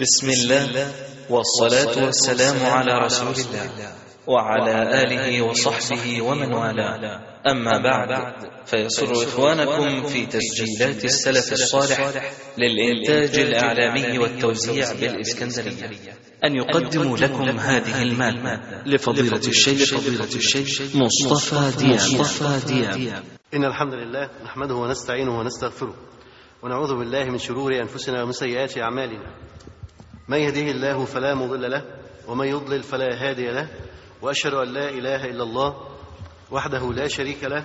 بسم الله والصلاة والسلام على رسول الله وعلى آله وصحبه ومن والاه. أما بعد فيسر إخوانكم في تسجيلات السلف الصالح للإنتاج الإعلامي والتوزيع بالإسكندرية. أن يقدموا لكم هذه المادة لفضيلة الشيخ فضيلة الشيخ مصطفى دياب. مصطفى دياب. إن الحمد لله نحمده ونستعينه ونستغفره ونعوذ بالله من شرور أنفسنا ومن سيئات أعمالنا. من يهده الله فلا مضل له ومن يضلل فلا هادي له وأشهد أن لا إله إلا الله وحده لا شريك له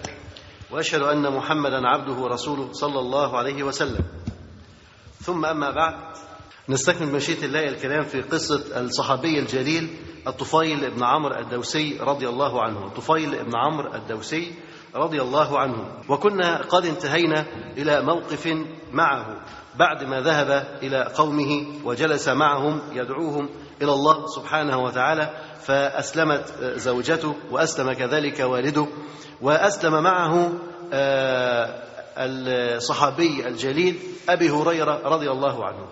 وأشهد أن محمدا عبده ورسوله صلى الله عليه وسلم. ثم أما بعد نستكمل مشيئة الله الكلام في قصة الصحابي الجليل الطفيل بن عمرو الدوسي رضي الله عنه. الطفيل بن عمرو الدوسي رضي الله عنه. وكنا قد انتهينا إلى موقف معه. بعد ما ذهب إلى قومه وجلس معهم يدعوهم إلى الله سبحانه وتعالى فأسلمت زوجته وأسلم كذلك والده وأسلم معه الصحابي الجليل أبي هريرة رضي الله عنه.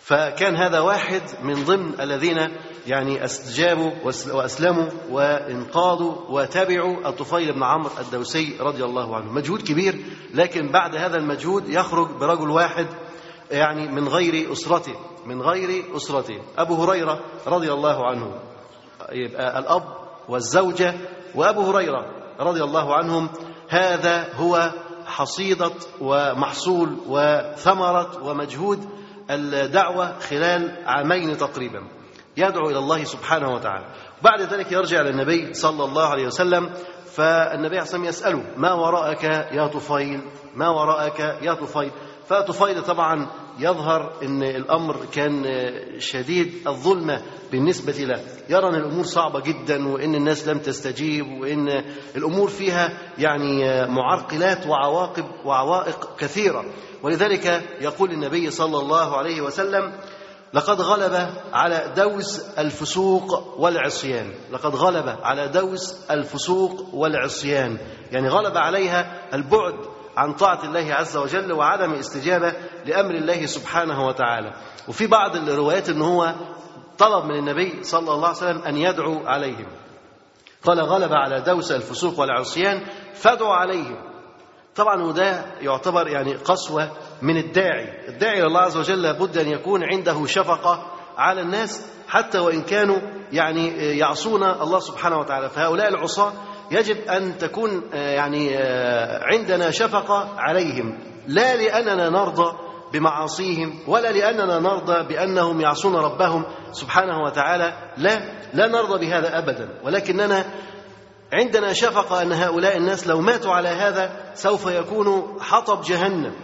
فكان هذا واحد من ضمن الذين يعني أستجابوا وأسلموا وانقادوا وتبعوا الطفيل بن عمرو الدوسي رضي الله عنه. مجهود كبير لكن بعد هذا المجهود يخرج برجل واحد يعني من غير أسرته من غير أسرته. أبو هريرة رضي الله عنه يبقى الأب والزوجة وأبو هريرة رضي الله عنهم هذا هو حصيدة ومحصول وثمرة ومجهود الدعوة خلال عامين تقريبا. يدعو إلى الله سبحانه وتعالى. بعد ذلك يرجع إلى النبي صلى الله عليه وسلم فالنبي عليه الصلاة يسأله ما وراءك يا طفيل؟ ما وراءك يا طفيل؟ فطفيل طبعا. يظهر إن الأمر كان شديد الظلمة بالنسبة له. يرى أن الأمور صعبة جدا وإن الناس لم تستجيب وإن الأمور فيها يعني معرقلات وعواقب وعوائق كثيرة. ولذلك يقول النبي صلى الله عليه وسلم لقد غلب على دوس الفسوق والعصيان. لقد غلب على دوس الفسوق والعصيان. يعني غلب عليها البعد عن طاعة الله عز وجل وعدم الاستجابة لأمر الله سبحانه وتعالى. وفي بعض الروايات أنه هو طلب من النبي صلى الله عليه وسلم أن يدعو عليهم. قال غلب على دوس الفسوق والعصيان فادعوا عليهم. طبعا وده يعتبر يعني قسوة من الداعي. الداعي الله عز وجل لابد أن يكون عنده شفقة على الناس حتى وإن كانوا يعني يعصون الله سبحانه وتعالى. فهؤلاء العصاة يجب أن تكون يعني عندنا شفقة عليهم لا لأننا نرضى بمعاصيهم ولا لأننا نرضى بأنهم يعصون ربهم سبحانه وتعالى لا لا نرضى بهذا أبدا. ولكننا عندنا شفقة أن هؤلاء الناس لو ماتوا على هذا سوف يكونوا حطب جهنم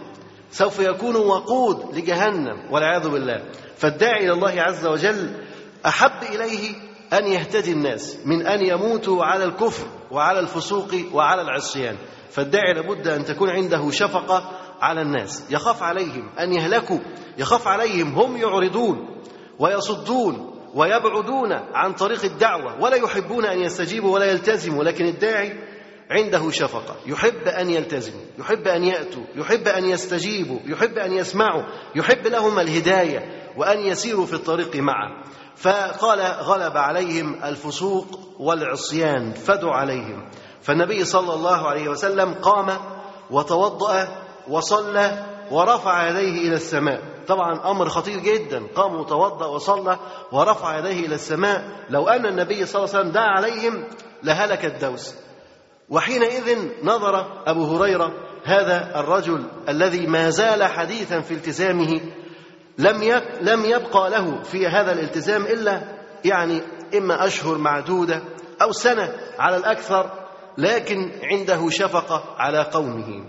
سوف يكونوا وقود لجهنم والعياذ بالله. فالداعي إلى الله عز وجل أحب إليه أن يهتدي الناس من أن يموتوا على الكفر وعلى الفسوق وعلى العصيان. فالداعي لابد أن تكون عنده شفقة على الناس. يخاف عليهم أن يهلكوا يخاف عليهم هم يعرضون ويصدون ويبعدون عن طريق الدعوة ولا يحبون أن يستجيبوا ولا يلتزموا. لكن الداعي عنده شفقة. يحب أن يلتزموا يحب أن يأتوا يحب أن يستجيبوا يحب أن يسمعوا يحب لهم الهداية وأن يسيروا في الطريق معه. فقال غلب عليهم الفسوق والعصيان فدوا عليهم. فالنبي صلى الله عليه وسلم قام وتوضأ وصلى ورفع يديه إلى السماء. طبعا أمر خطير جدا. قام وتوضأ وصلى ورفع يديه إلى السماء. لو أن النبي صلى الله عليه وسلم دعا عليهم لهلك الدوس. وحينئذ نظر أبو هريرة هذا الرجل الذي ما زال حديثا في التزامه لم لم يبقى له في هذا الالتزام إلا يعني إما أشهر معدودة أو سنة على الأكثر لكن عنده شفقة على قومه.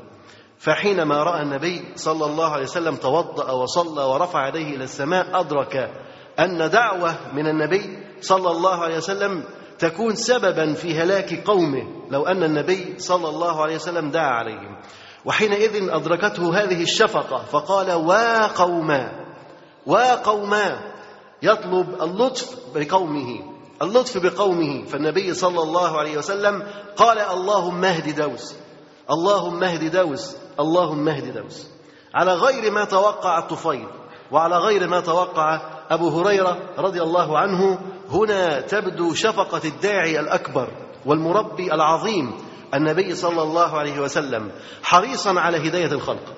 فحينما رأى النبي صلى الله عليه وسلم توضأ وصلى ورفع يديه إلى السماء أدرك أن دعوة من النبي صلى الله عليه وسلم تكون سببا في هلاك قومه لو أن النبي صلى الله عليه وسلم دعا عليهم. وحينئذ أدركته هذه الشفقة فقال وا قوما وقوما يطلب اللطف بقومه اللطف بقومه. فالنبي صلى الله عليه وسلم قال اللهم اهد دوس اللهم اهد دوس اللهم اهد دوس. على غير ما توقع الطفيل وعلى غير ما توقع أبو هريرة رضي الله عنه هنا تبدو شفقة الداعي الأكبر والمربي العظيم النبي صلى الله عليه وسلم حريصا على هداية الخلق.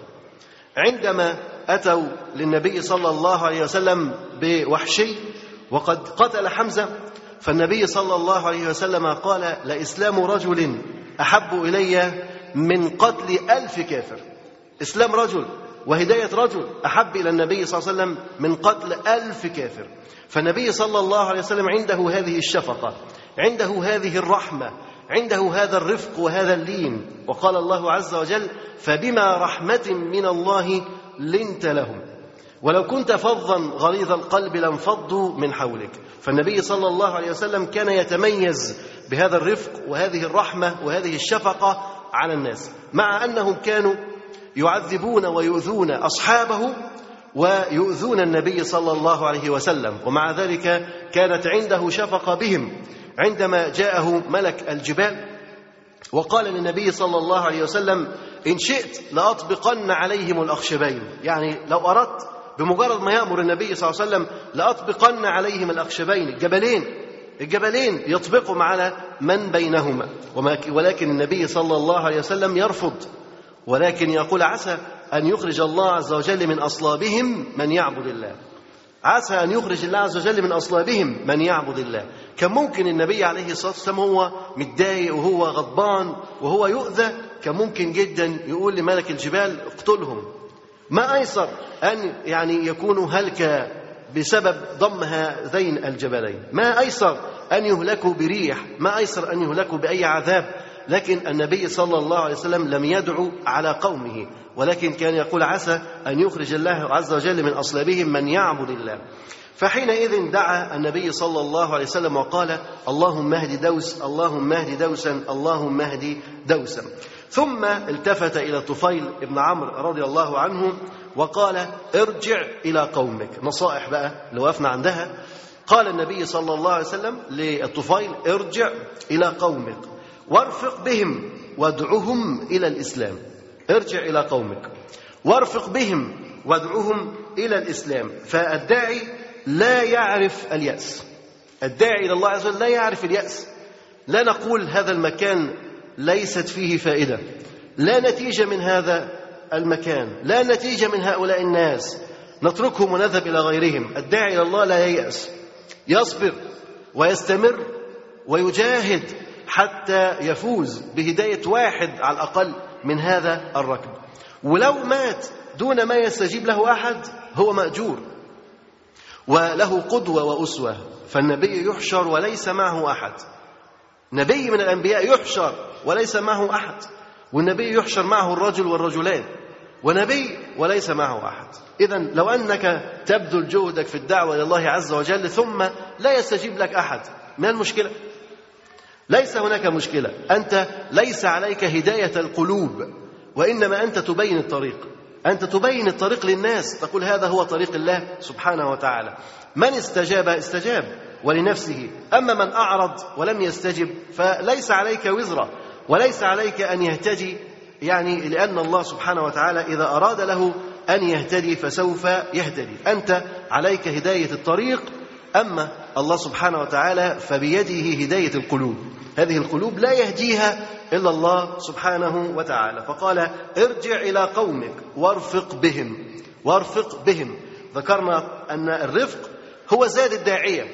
عندما أتوا للنبي صلى الله عليه وسلم بوحشي وقد قتل حمزة فالنبي صلى الله عليه وسلم قال لإسلام رجل أحب إلي من قتل ألف كافر. إسلام رجل وهداية رجل أحب إلى النبي صلى الله عليه وسلم من قتل ألف كافر. فالنبي صلى الله عليه وسلم عنده هذه الشفقة عنده هذه الرحمة عنده هذا الرفق وهذا اللين. وقال الله عز وجل فبما رحمة من الله لنت لهم. ولو كنت فظا غليظ القلب لانفضوا من حولك. فالنبي صلى الله عليه وسلم كان يتميز بهذا الرفق وهذه الرحمة وهذه الشفقة على الناس مع أنهم كانوا يعذبون ويؤذون أصحابه ويؤذون النبي صلى الله عليه وسلم ومع ذلك كانت عنده شفقة بهم. عندما جاءه ملك الجبال وقال للنبي صلى الله عليه وسلم إن شئت لأطبقن عليهم الأخشبين. يعني لو أردت بمجرد ما يأمر النبي صلى الله عليه وسلم لأطبقن عليهم الأخشبين. الجبلين الجبلين يطبقهم على من بينهما ولكن النبي صلى الله عليه وسلم يرفض. ولكن يقول عسى أن يخرج الله عز وجل من أصلابهم من يعبد الله. عسى أن يخرج الله عز وجل من أصلابهم من يعبد الله. كان ممكن النبي عليه الصلاة والسلام هو متضايق وهو غضبان وهو يؤذى؟ كان ممكن جدا يقول لملك الجبال اقتلهم. ما أيسر أن يعني يكونوا هلك بسبب ضم هذين الجبلين؟ ما أيسر أن يهلكوا بريح؟ ما أيسر أن يهلكوا بأي عذاب؟ لكن النبي صلى الله عليه وسلم لم يدعو على قومه ولكن كان يقول عسى أن يخرج الله عز وجل من أصلابهم من يعبد الله. فحينئذ دعا النبي صلى الله عليه وسلم وقال اللهم اهد دوس اللهم اهد دوسا اللهم اهد دوسا. ثم التفت إلى طفيل بن عمرو رضي الله عنه وقال ارجع إلى قومك. نصائح بقى اللي وقفنا عندها. قال النبي صلى الله عليه وسلم للطفيل ارجع إلى قومك. وارفق بهم وادعهم إلى الإسلام. ارجع إلى قومك. وارفق بهم وادعهم إلى الإسلام. فالداعي لا يعرف اليأس. الداعي إلى الله عز وجل لا يعرف اليأس. لا نقول هذا المكان ليست فيه فائدة. لا نتيجة من هذا المكان. لا نتيجة من هؤلاء الناس. نتركهم ونذهب إلى غيرهم. الداعي إلى الله لا ييأس. يصبر ويستمر ويجاهد حتى يفوز بهداية واحد على الأقل من هذا الركب. ولو مات دون ما يستجيب له أحد هو مأجور. وله قدوة وأسوة. فالنبي يحشر وليس معه أحد. نبي من الأنبياء يحشر وليس معه أحد. والنبي يحشر معه الرجل والرجلان. ونبي وليس معه أحد. إذا لو أنك تبذل جهدك في الدعوة إلى الله عز وجل ثم لا يستجيب لك أحد ما المشكلة؟ ليس هناك مشكلة. أنت ليس عليك هداية القلوب وإنما أنت تبين الطريق. أنت تبين الطريق للناس. تقول هذا هو طريق الله سبحانه وتعالى. من استجاب استجاب ولنفسه. أما من أعرض ولم يستجب فليس عليك وزرة وليس عليك أن يهتدي. يعني لأن الله سبحانه وتعالى إذا أراد له أن يهتدي فسوف يهتدي. أنت عليك هداية الطريق أما الله سبحانه وتعالى فبيده هداية القلوب. هذه القلوب لا يهديها إلا الله سبحانه وتعالى. فقال ارجع إلى قومك وارفق بهم وارفق بهم. ذكرنا أن الرفق هو زاد الداعية.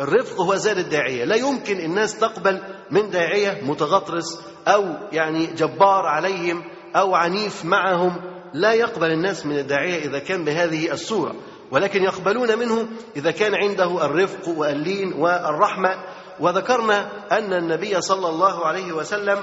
الرفق هو زاد الداعية. لا يمكن الناس تقبل من داعية متغطرس أو يعني جبار عليهم أو عنيف معهم. لا يقبل الناس من الداعية إذا كان بهذه الصورة. ولكن يقبلون منه إذا كان عنده الرفق واللين والرحمة. وذكرنا أن النبي صلى الله عليه وسلم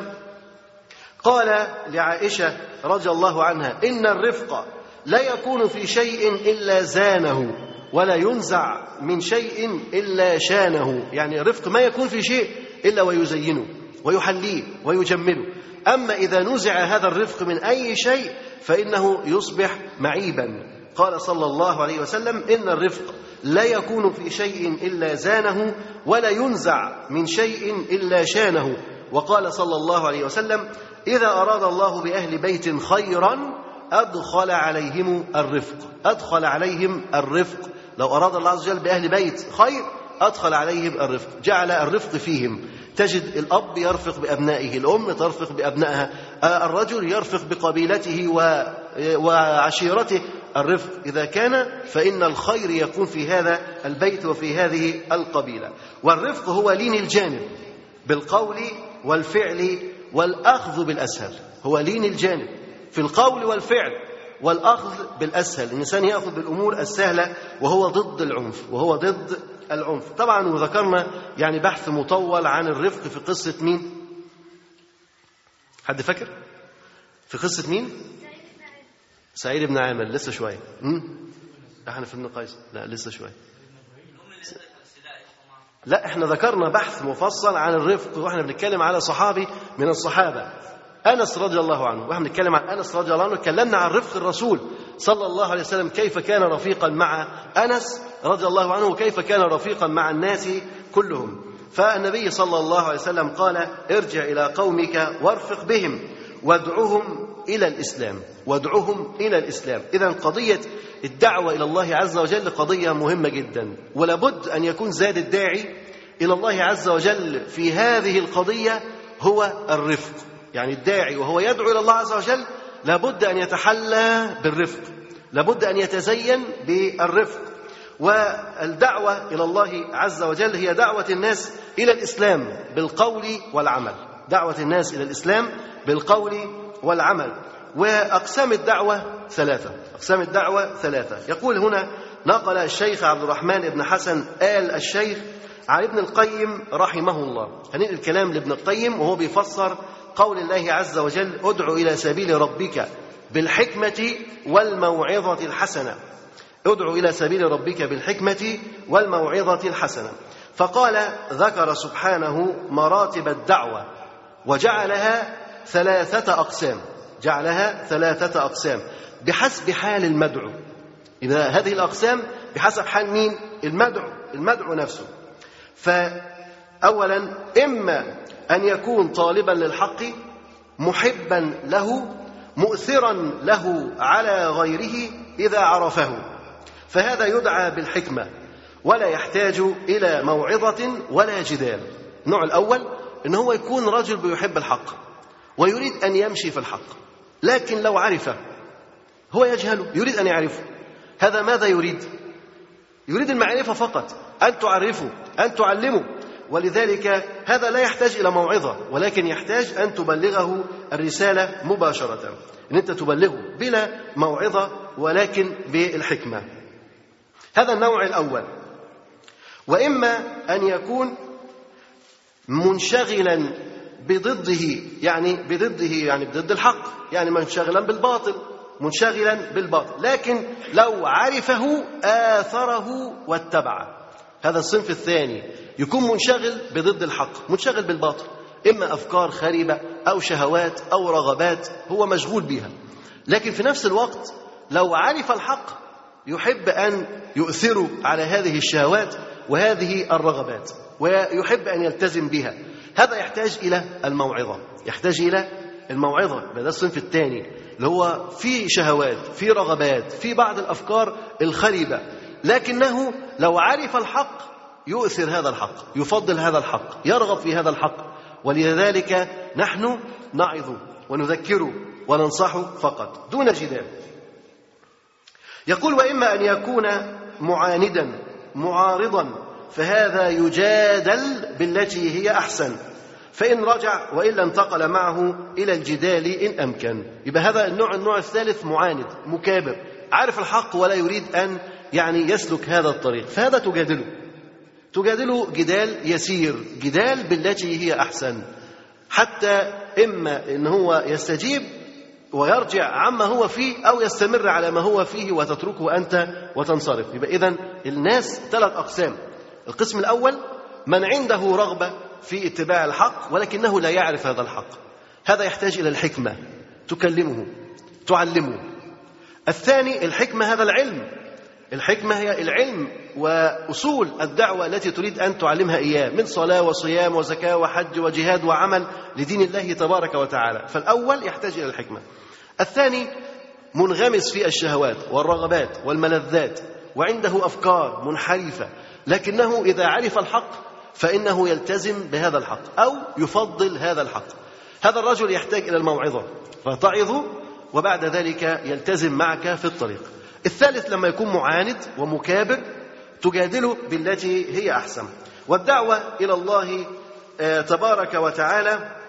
قال لعائشة رضي الله عنها إن الرفق لا يكون في شيء إلا زانه ولا ينزع من شيء إلا شانه. يعني الرفق ما يكون في شيء إلا ويزينه ويحليه ويجمله. أما إذا نزع هذا الرفق من أي شيء فإنه يصبح معيبا. قال صلى الله عليه وسلم إن الرفق لا يكون في شيء إلا زانه ولا ينزع من شيء إلا شانه. وقال صلى الله عليه وسلم إذا أراد الله بأهل بيت خيرا أدخل عليهم الرفق. أدخل عليهم الرفق. لو أراد الله عز وجل بأهل بيت خير أدخل عليهم الرفق. جعل الرفق فيهم. تجد الأب يرفق بأبنائه الأم ترفق بأبنائها الرجل يرفق بقبيلته وعشيرته. الرفق إذا كان فإن الخير يكون في هذا البيت وفي هذه القبيلة. والرفق هو لين الجانب بالقول والفعل والأخذ بالأسهل. هو لين الجانب في القول والفعل والأخذ بالأسهل. الإنسان يأخذ بالأمور السهلة وهو ضد العنف وهو ضد العنف. طبعا وذكرنا يعني بحث مطول عن الرفق في قصة مين؟ حد فاكر؟ في قصة مين؟ سعيد بن عامر لسه شوية إحنا في قيس لا لسه شوية لا إحنا ذكرنا بحث مفصل عن الرفق وإحنا بنتكلم على صحابي من الصحابة. أنس رضي الله عنه وإحنا بنتكلم عن أنس رضي الله عنه اتكلمنا عن رفق الرسول صلى الله عليه وسلم كيف كان رفيقا مع أنس رضي الله عنه وكيف كان رفيقا مع الناس كلهم. فالنبي صلى الله عليه وسلم قال ارجع إلى قومك وارفق بهم وادعهم إلى الإسلام وادعهم إلى الإسلام. اذا قضية الدعوة إلى الله عز وجل قضية مهمة جدا ولابد أن يكون زاد الداعي إلى الله عز وجل في هذه القضية هو الرفق. يعني الداعي وهو يدعو إلى الله عز وجل لابد أن يتحلى بالرفق لابد أن يتزين بالرفق. والدعوة إلى الله عز وجل هي دعوة الناس إلى الإسلام بالقول والعمل. دعوة الناس إلى الإسلام بالقول والعمل. وأقسام الدعوة ثلاثة. أقسام الدعوة ثلاثة. يقول هنا نقل الشيخ عبد الرحمن بن حسن آل الشيخ عن ابن القيم رحمه الله. هننقل الكلام لابن القيم وهو بيفسر قول الله عز وجل ادع إلى سبيل ربك بالحكمة والموعظة الحسنة. ادع إلى سبيل ربك بالحكمة والموعظة الحسنة. فقال ذكر سبحانه مراتب الدعوة وجعلها ثلاثة أقسام. جعلها ثلاثة أقسام. بحسب حال المدعو. إذا هذه الأقسام بحسب حال مين؟ المدعو. المدعو نفسه. فاولا إما أن يكون طالبا للحق محبا له مؤثرا له على غيره إذا عرفه. فهذا يدعى بالحكمة. ولا يحتاج إلى موعظة ولا جدال. النوع الأول إن هو يكون رجل بيحب الحق. ويريد أن يمشي في الحق. لكن لو عرفه هو يجهله يريد أن يعرفه. هذا ماذا يريد؟ يريد المعرفة فقط أن تعرفه أن تعلمه. ولذلك هذا لا يحتاج إلى موعظة ولكن يحتاج أن تبلغه الرسالة مباشرة. إن أنت تبلغه بلا موعظة ولكن بالحكمة. هذا النوع الأول. وإما أن يكون منشغلا بضده يعني بضده يعني بضد الحق يعني منشغلا بالباطل منشغلا بالباطل. لكن لو عرفه آثره واتبعه. هذا الصنف الثاني. يكون منشغل بضد الحق منشغل بالباطل. إما أفكار خريبة أو شهوات أو رغبات هو مشغول بها. لكن في نفس الوقت لو عرف الحق يحب أن يؤثره على هذه الشهوات وهذه الرغبات ويحب أن يلتزم بها. هذا يحتاج إلى الموعظة. يحتاج إلى الموعظة. ده الصنف الثاني. اللي هو في شهوات في رغبات في بعض الأفكار الخربة لكنه لو عرف الحق يؤثر هذا الحق يفضل هذا الحق يرغب في هذا الحق. ولذلك نحن نعظ ونذكره وننصحه فقط دون جدال. يقول وإما أن يكون معاندا معارضا فهذا يجادل بالتي هي أحسن. فإن رجع وإلا انتقل معه إلى الجدال إن أمكن. يبقى هذا النوع النوع الثالث معاند مكابر. عارف الحق ولا يريد أن يعني يسلك هذا الطريق. فهذا تجادله. تجادله جدال يسير جدال بالتي هي أحسن. حتى إما إن هو يستجيب ويرجع عما هو فيه أو يستمر على ما هو فيه وتتركه أنت وتنصرف. يبقى اذا الناس ثلاث أقسام. القسم الأول من عنده رغبة في اتباع الحق ولكنه لا يعرف هذا الحق. هذا يحتاج إلى الحكمة. تكلمه تعلمه. الثاني الحكمة هذا العلم. الحكمة هي العلم وأصول الدعوة التي تريد أن تعلمها إياه من صلاة وصيام وزكاة وحج وجهاد وعمل لدين الله تبارك وتعالى. فالأول يحتاج إلى الحكمة. الثاني منغمس في الشهوات والرغبات والملذات وعنده أفكار منحرفة لكنه إذا عرف الحق فإنه يلتزم بهذا الحق أو يفضل هذا الحق. هذا الرجل يحتاج إلى الموعظة فتعظه وبعد ذلك يلتزم معك في الطريق. الثالث لما يكون معاند ومكابر تجادله بالتي هي أحسن. والدعوة إلى الله آه، تبارك وتعالى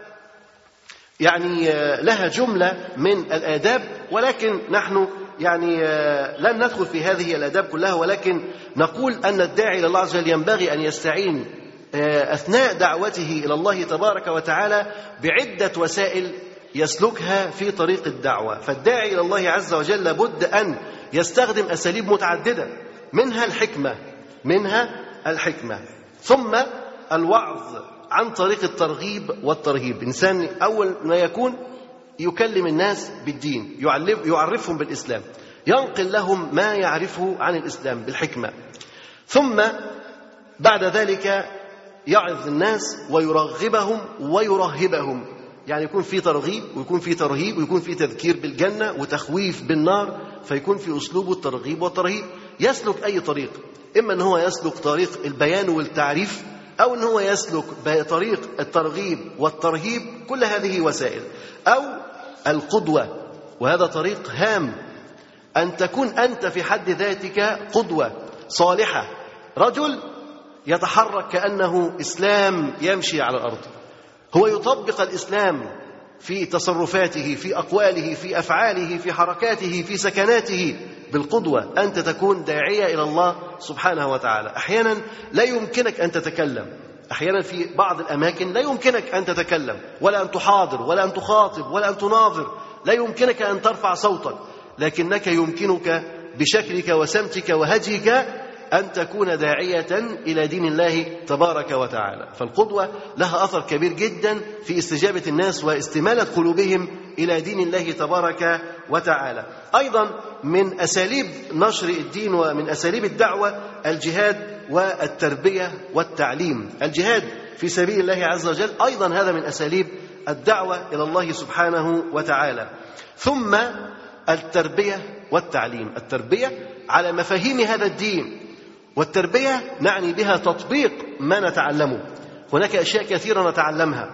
يعني آه، لها جملة من الآداب ولكن نحن يعني آه، لن ندخل في هذه الآداب كلها ولكن نقول أن الداعي إلى الله عز وجل ينبغي أن يستعين أثناء دعوته إلى الله تبارك وتعالى بعدة وسائل يسلكها في طريق الدعوة. فالداعي إلى الله عز وجل لابد أن يستخدم أساليب متعددة. منها الحكمة منها الحكمة. ثم الوعظ عن طريق الترغيب والترهيب. إنسان أول ما يكون يكلم الناس بالدين يعرفهم بالإسلام. ينقل لهم ما يعرفه عن الإسلام بالحكمة. ثم بعد ذلك يعظ الناس ويرغبهم ويرهبهم. يعني يكون في ترغيب ويكون في ترهيب ويكون في تذكير بالجنة وتخويف بالنار فيكون في أسلوبه الترغيب والترهيب. يسلك أي طريق إما أن هو يسلك طريق البيان والتعريف أو أن هو يسلك بطريق الترغيب والترهيب كل هذه وسائل. أو القدوة وهذا طريق هام. أن تكون أنت في حد ذاتك قدوة صالحة. رجل يتحرك كأنه إسلام يمشي على الأرض. هو يطبق الإسلام في تصرفاته في أقواله في أفعاله في حركاته في سكناته بالقدوة أنت تكون داعية إلى الله سبحانه وتعالى. أحيانا لا يمكنك أن تتكلم. أحيانا في بعض الأماكن لا يمكنك أن تتكلم. ولا أن تحاضر ولا أن تخاطب ولا أن تناظر. لا يمكنك أن ترفع صوتك. لكنك يمكنك بشكلك وسمتك وهديك أن تكون داعية إلى دين الله تبارك وتعالى. فالقدوة لها أثر كبير جدا في استجابة الناس واستمالة قلوبهم إلى دين الله تبارك وتعالى. أيضا من أساليب نشر الدين ومن أساليب الدعوة الجهاد والتربية والتعليم. الجهاد في سبيل الله عز وجل أيضا هذا من أساليب الدعوة إلى الله سبحانه وتعالى. ثم التربية والتعليم. التربية على مفاهيم هذا الدين. والتربية نعني بها تطبيق ما نتعلمه. هناك أشياء كثيرة نتعلمها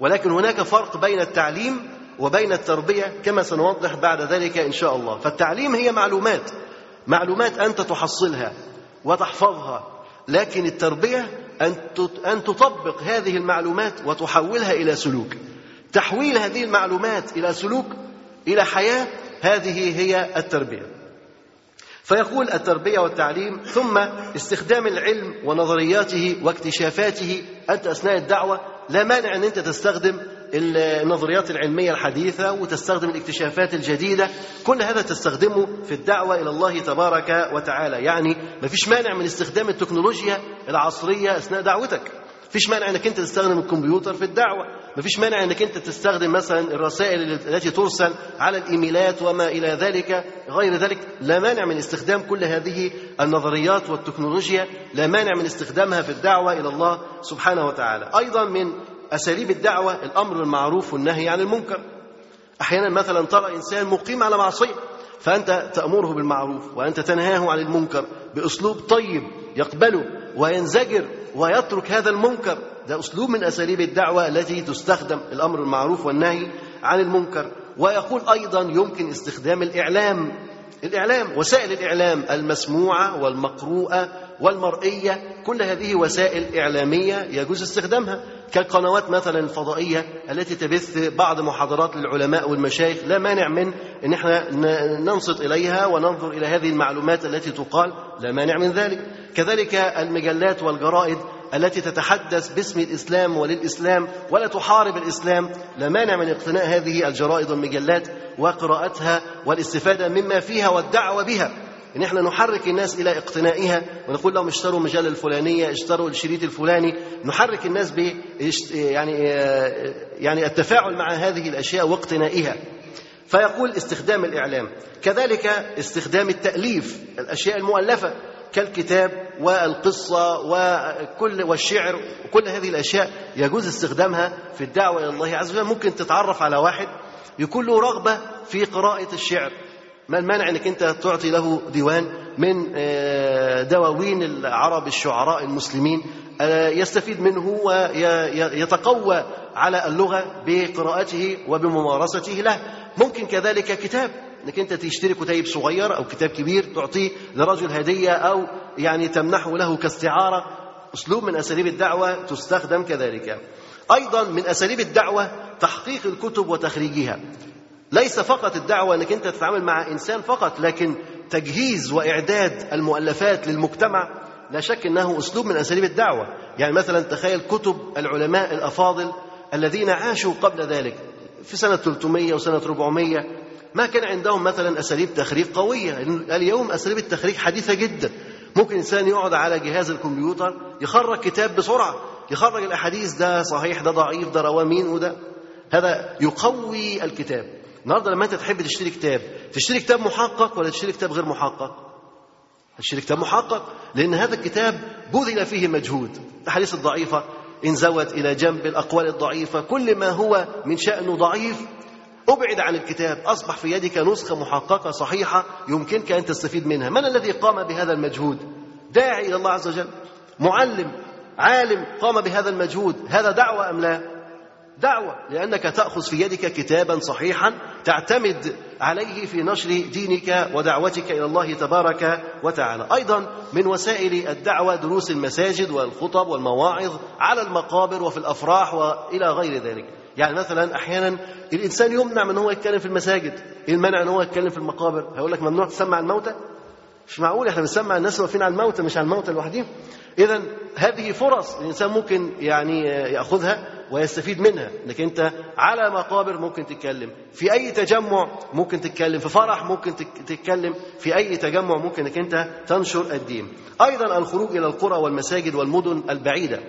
ولكن هناك فرق بين التعليم وبين التربية كما سنوضح بعد ذلك إن شاء الله. فالتعليم هي معلومات معلومات أنت تحصلها وتحفظها لكن التربية أن تطبق هذه المعلومات وتحولها إلى سلوك. تحويل هذه المعلومات إلى سلوك إلى حياة هذه هي التربية. فيقول التربية والتعليم ثم استخدام العلم ونظرياته واكتشافاته أنت أثناء الدعوة لا مانع أن أنت تستخدم النظريات العلمية الحديثة وتستخدم الاكتشافات الجديدة. كل هذا تستخدمه في الدعوة إلى الله تبارك وتعالى. يعني ما فيش مانع من استخدام التكنولوجيا العصرية أثناء دعوتك. فيش مانع إنك أنت تستخدم الكمبيوتر في الدعوة. مفيش مانع إنك أنت تستخدم مثلا الرسائل التي ترسل على الإيميلات وما إلى ذلك. غير ذلك لا مانع من استخدام كل هذه النظريات والتكنولوجيا. لا مانع من استخدامها في الدعوة إلى الله سبحانه وتعالى. أيضا من أساليب الدعوة الأمر بالمعروف والنهي عن المنكر. أحيانا مثلا ترى إنسان مقيم على معصية فأنت تأمره بالمعروف وأنت تنهاه عن المنكر بأسلوب طيب يقبله وينزجر ويترك هذا المنكر ده أسلوب من أساليب الدعوة التي تستخدم الأمر المعروف والنهي عن المنكر. ويقول أيضا يمكن استخدام الإعلام. الإعلام وسائل الإعلام المسموعة والمقروءة والمرئية كل هذه وسائل إعلامية يجوز استخدامها. كالقنوات مثلا الفضائية التي تبث بعض محاضرات للعلماء والمشايخ لا مانع من أن إحنا ننصت إليها وننظر إلى هذه المعلومات التي تقال لا مانع من ذلك. كذلك المجلات والجرائد التي تتحدث باسم الإسلام وللإسلام ولا تحارب الإسلام لا مانع من اقتناء هذه الجرائد والمجلات وقراءتها والاستفادة مما فيها والدعوة بها. إن إحنا نحرك الناس إلى اقتنائها ونقول لهم اشتروا المجله الفلانية اشتروا الشريط الفلاني نحرك الناس ب يعني يعني التفاعل مع هذه الأشياء واقتنائها. فيقول استخدام الإعلام كذلك استخدام التأليف الأشياء المؤلفة. كالكتاب والقصة وكل والشعر وكل هذه الأشياء يجوز استخدامها في الدعوة إلى الله عز وجل. ممكن تتعرف على واحد يكون له رغبة في قراءة الشعر. ما المانع إنك أنت تعطي له ديوان من آه، دواوين العرب الشعراء المسلمين آه، يستفيد منه ويتقوى على اللغة بقراءته وبممارسته له. ممكن كذلك كتاب إنك أنت تشتري كتيب صغير أو كتاب كبير تعطيه لرجل هدية أو يعني تمنحه له كاستعارة. أسلوب من أساليب الدعوة تستخدم كذلك. أيضا من أساليب الدعوة تحقيق الكتب وتخريجها. ليس فقط الدعوة أنك أنت تتعامل مع إنسان فقط لكن تجهيز وإعداد المؤلفات للمجتمع. لا شك أنه أسلوب من أساليب الدعوة. يعني مثلا تخيل كتب العلماء الأفاضل الذين عاشوا قبل ذلك. في سنة 300 وسنة 400 ما كان عندهم مثلا أساليب تخريج قوية. اليوم أساليب التخريج حديثة جدا. ممكن إنسان يقعد على جهاز الكمبيوتر يخرج كتاب بسرعة. يخرج الأحاديث ده صحيح ده ضعيف ده رواه مين وده. هذا يقوي الكتاب. النهارده لما أنت تحب تشتري كتاب تشتري كتاب محقق ولا تشتري كتاب غير محقق؟ تشتري كتاب محقق لأن هذا الكتاب بذل فيه مجهود. الأحاديث الضعيفة انزوت إلى جنب الأقوال الضعيفة كل ما هو من شأنه ضعيف أبعد عن الكتاب. أصبح في يدك نسخة محققة صحيحة يمكنك أن تستفيد منها. من الذي قام بهذا المجهود؟ داعي إلى الله عز وجل. معلم عالم قام بهذا المجهود. هذا دعوة أم لا؟ دعوة لأنك تأخذ في يدك كتابا صحيحا تعتمد عليه في نشر دينك ودعوتك إلى الله تبارك وتعالى. أيضا من وسائل الدعوة دروس المساجد والخطب والمواعظ على المقابر وفي الأفراح وإلى غير ذلك. يعني مثلا أحيانا الإنسان يمنع من هو يتكلم في المساجد إيه المنع ان هو يتكلم في المقابر هيقول لك ممنوع تسمع الموتى؟ مش معقول إحنا بنسمع الناس واقفين على الموتى مش على الموتى لوحدهم. اذا هذه فرص الإنسان ممكن يعني يأخذها ويستفيد منها إنك أنت على مقابر ممكن تتكلم في أي تجمع ممكن تتكلم في فرح ممكن تتكلم في أي تجمع ممكن إنك أنت تنشر الدين. أيضا الخروج إلى القرى والمساجد والمدن البعيدة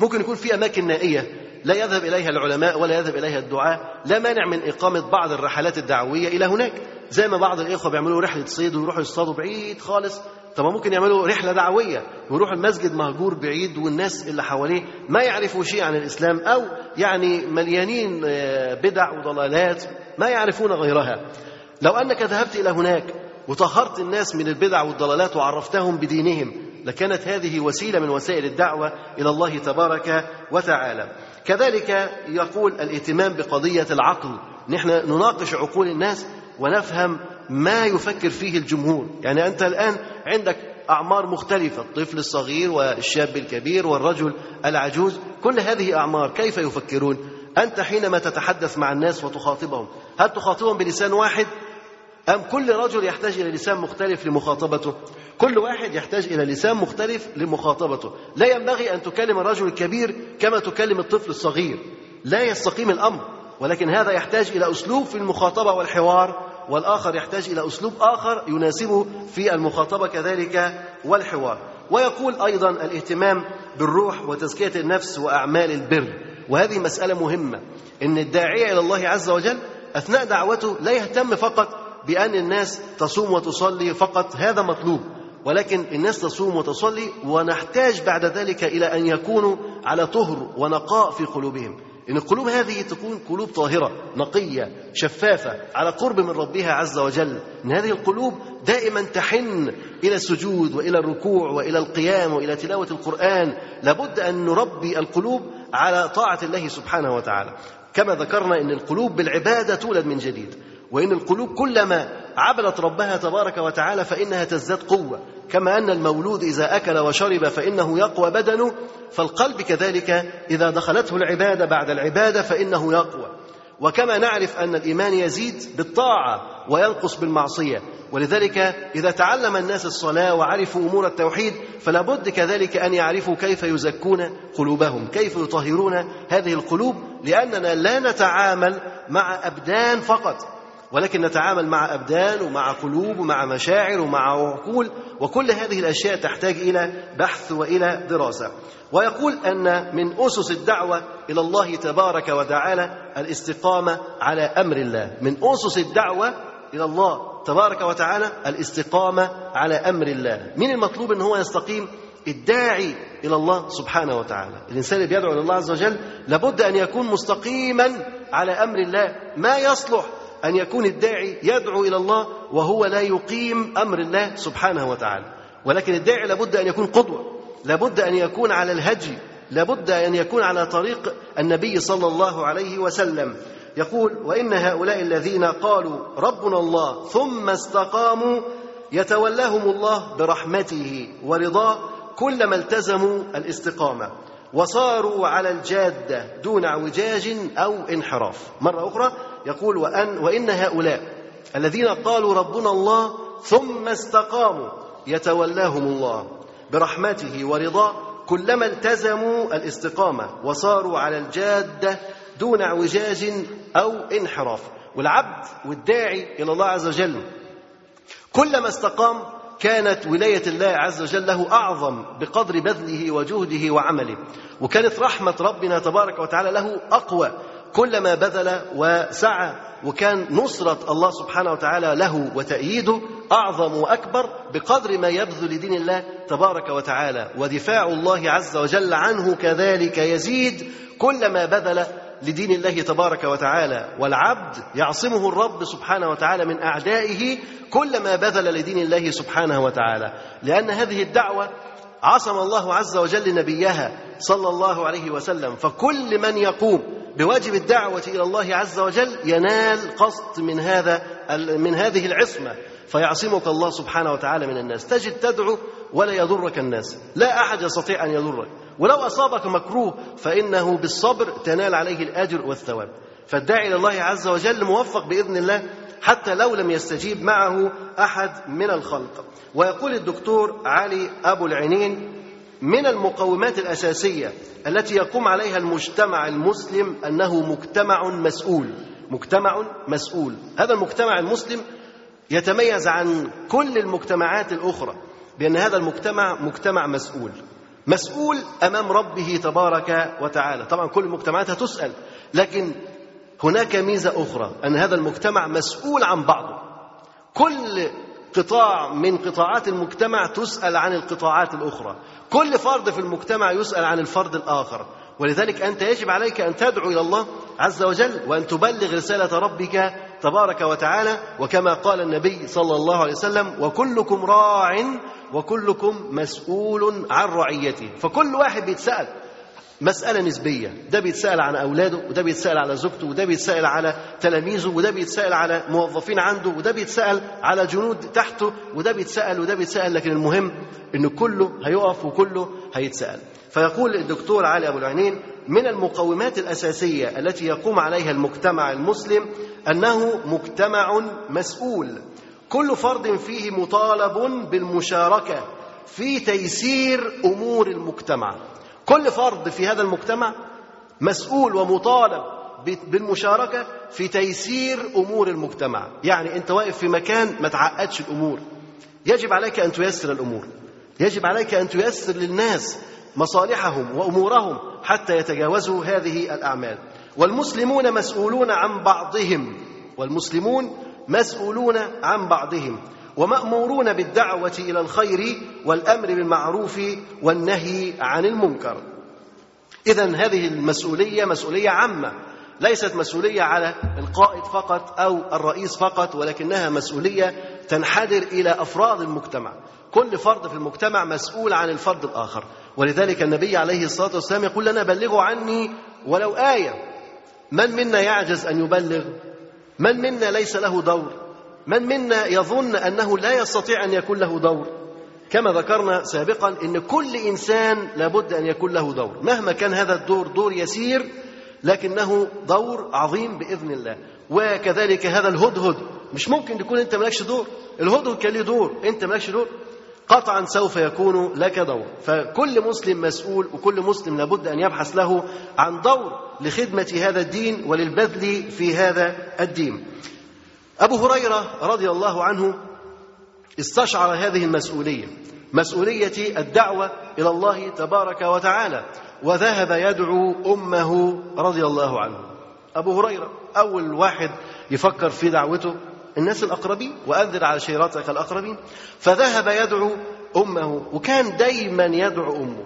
ممكن يكون في أماكن نائية لا يذهب إليها العلماء ولا يذهب إليها الدعاء لا مانع من إقامة بعض الرحلات الدعوية إلى هناك. زي ما بعض الإخوة بيعملوا رحلة صيد ويروحوا يصطادوا بعيد خالص. طب ممكن يعملوا رحلة دعوية ويروحوا المسجد مهجور بعيد والناس اللي حواليه ما يعرفوا شيء عن الإسلام أو يعني مليانين بدع وضلالات ما يعرفون غيرها. لو أنك ذهبت إلى هناك وطهرت الناس من البدع والضلالات وعرفتهم بدينهم لكانت هذه وسيلة من وسائل الدعوة إلى الله تبارك وتعالى. كذلك يقول الاهتمام بقضية العقل. نحن نناقش عقول الناس ونفهم ما يفكر فيه الجمهور. يعني أنت الآن عندك أعمار مختلفة الطفل الصغير والشاب الكبير والرجل العجوز كل هذه أعمار كيف يفكرون؟ أنت حينما تتحدث مع الناس وتخاطبهم هل تخاطبهم بلسان واحد؟ أم كل رجل يحتاج إلى لسان مختلف لمخاطبته؟ كل واحد يحتاج إلى لسان مختلف لمخاطبته. لا ينبغي أن تكلم الرجل الكبير كما تكلم الطفل الصغير. لا يستقيم الأمر ولكن هذا يحتاج إلى أسلوب في المخاطبة والحوار والآخر يحتاج إلى أسلوب آخر يناسبه في المخاطبة كذلك والحوار. ويقول أيضا الاهتمام بالروح وتزكية النفس وأعمال البر. وهذه مسألة مهمة. إن الداعية إلى الله عز وجل أثناء دعوته لا يهتم فقط بأن الناس تصوم وتصلي فقط هذا مطلوب ولكن الناس تصوم وتصلي ونحتاج بعد ذلك إلى أن يكونوا على طهر ونقاء في قلوبهم. إن القلوب هذه تكون قلوب طاهرة نقية شفافة على قرب من ربها عز وجل إن هذه القلوب دائما تحن إلى السجود وإلى الركوع وإلى القيام وإلى تلاوة القرآن. لابد أن نربي القلوب على طاعة الله سبحانه وتعالى. كما ذكرنا أن القلوب بالعبادة تولد من جديد. وإن القلوب كلما عبدت ربها تبارك وتعالى فإنها تزداد قوة. كما أن المولود إذا أكل وشرب فإنه يقوى بدنه فالقلب كذلك إذا دخلته العبادة بعد العبادة فإنه يقوى. وكما نعرف أن الإيمان يزيد بالطاعة وينقص بالمعصية. ولذلك إذا تعلم الناس الصلاة وعرفوا أمور التوحيد فلا بد كذلك أن يعرفوا كيف يزكون قلوبهم كيف يطهرون هذه القلوب لأننا لا نتعامل مع أبدان فقط. ولكن نتعامل مع أبدان ومع قلوب ومع مشاعر ومع عقول وكل هذه الأشياء تحتاج إلى بحث وإلى دراسة. ويقول أن من أسس الدعوة إلى الله تبارك وتعالى الاستقامة على أمر الله. من أسس الدعوة إلى الله تبارك وتعالى الاستقامة على أمر الله. من المطلوب أن هو يستقيم الداعي إلى الله سبحانه وتعالى. الإنسان اللي بيدعو إلى الله عز وجل لابد أن يكون مستقيما على أمر الله. ما يصلح أن يكون الداعي يدعو إلى الله وهو لا يقيم أمر الله سبحانه وتعالى. ولكن الداعي لابد أن يكون قدوة لابد أن يكون على الهدي لابد أن يكون على طريق النبي صلى الله عليه وسلم. يقول وإن هؤلاء الذين قالوا ربنا الله ثم استقاموا يتولاهم الله برحمته ورضاه كلما التزموا الاستقامة. وصاروا على الجادة دون اعوجاج أو انحراف. مرة أخرى يقول وأن وإن هؤلاء الذين قالوا ربنا الله ثم استقاموا يتولاهم الله برحمته ورضاه كلما التزموا الاستقامة وصاروا على الجادة دون اعوجاج أو انحراف. والعبد والداعي إلى الله عز وجل كلما استقام كانت ولاية الله عز وجل له أعظم بقدر بذله وجهده وعمله. وكانت رحمة ربنا تبارك وتعالى له أقوى كلما بذل وسعى وكان نصرة الله سبحانه وتعالى له وتأييده أعظم وأكبر بقدر ما يبذل لدين الله تبارك وتعالى. ودفاع الله عز وجل عنه كذلك يزيد كلما بذل لدين الله تبارك وتعالى والعبد يعصمه الرب سبحانه وتعالى من أعدائه كلما بذل لدين الله سبحانه وتعالى. لأن هذه الدعوة عصم الله عز وجل نبيها صلى الله عليه وسلم. فكل من يقوم بواجب الدعوة إلى الله عز وجل ينال قسط من هذا من هذه العصمة. فيعصمك الله سبحانه وتعالى من الناس. تجد تدعو ولا يضرك الناس. لا أحد يستطيع أن يضرك. ولو أصابك مكروه فإنه بالصبر تنال عليه الأجر والثواب. فالداعي إلى الله عز وجل موفق بإذن الله حتى لو لم يستجيب معه أحد من الخلق. ويقول الدكتور علي أبو العينين من المقومات الأساسية التي يقوم عليها المجتمع المسلم أنه مجتمع مسؤول. مجتمع مسؤول. هذا المجتمع المسلم يتميز عن كل المجتمعات الأخرى بأن هذا المجتمع مجتمع مسؤول. مسؤول أمام ربه تبارك وتعالى. طبعا كل المجتمعات هتسأل لكن هناك ميزة أخرى أن هذا المجتمع مسؤول عن بعضه. كل قطاع من قطاعات المجتمع تسأل عن القطاعات الأخرى. كل فرد في المجتمع يسأل عن الفرد الآخر. ولذلك أنت يجب عليك أن تدعو إلى الله عز وجل وأن تبلغ رسالة ربك تبارك وتعالى وكما قال النبي صلى الله عليه وسلم وكلكم راع وكلكم مسؤول عن رعيته. فكل واحد بيتسأل مسألة نسبية. ده بيتسأل عن أولاده وده بيتسأل على زوجته وده بيتسأل على تلاميذه وده بيتسأل على موظفين عنده وده بيتسأل على جنود تحته وده بيتسأل وده بيتسأل. لكن المهم إن كله هيقف وكله هيتسأل. فيقول الدكتور علي أبو العينين من المقومات الأساسية التي يقوم عليها المجتمع المسلم أنه مجتمع مسؤول. كل فرد فيه مطالب بالمشاركة في تيسير أمور المجتمع. كل فرد في هذا المجتمع مسؤول ومطالب بالمشاركة في تيسير أمور المجتمع. يعني أنت واقف في مكان ما تعقدش الأمور. يجب عليك أن تيسر الأمور. يجب عليك أن تيسر للناس مصالحهم وأمورهم حتى يتجاوزوا هذه الأعمال. والمسلمون مسؤولون عن بعضهم. والمسلمون مسؤولون عن بعضهم. ومأمورون بالدعوة إلى الخير والأمر بالمعروف والنهي عن المنكر. اذا هذه المسؤولية مسؤولية عامة. ليست مسؤولية على القائد فقط أو الرئيس فقط ولكنها مسؤولية تنحدر إلى أفراد المجتمع. كل فرد في المجتمع مسؤول عن الفرد الآخر. ولذلك النبي عليه الصلاة والسلام يقول لنا بلغوا عني ولو آية. من منا يعجز أن يبلغ؟ من منا ليس له دور؟ من منا يظن أنه لا يستطيع أن يكون له دور؟ كما ذكرنا سابقا إن كل إنسان لابد أن يكون له دور. مهما كان هذا الدور دور يسير لكنه دور عظيم بإذن الله. وكذلك هذا الهدهد مش ممكن تكون أنت مالكش دور. الهدهد كان له دور أنت مالكش دور. قطعا سوف يكون لك دور. فكل مسلم مسؤول وكل مسلم لابد أن يبحث له عن دور لخدمة هذا الدين وللبذل في هذا الدين. أبو هريرة رضي الله عنه استشعر هذه المسؤولية مسؤولية الدعوة إلى الله تبارك وتعالى وذهب يدعو أمه رضي الله عنه. أبو هريرة أول واحد يفكر في دعوته الناس الأقربين وأنذر على شيراتك الأقربين. فذهب يدعو أمه وكان دايما يدعو أمه.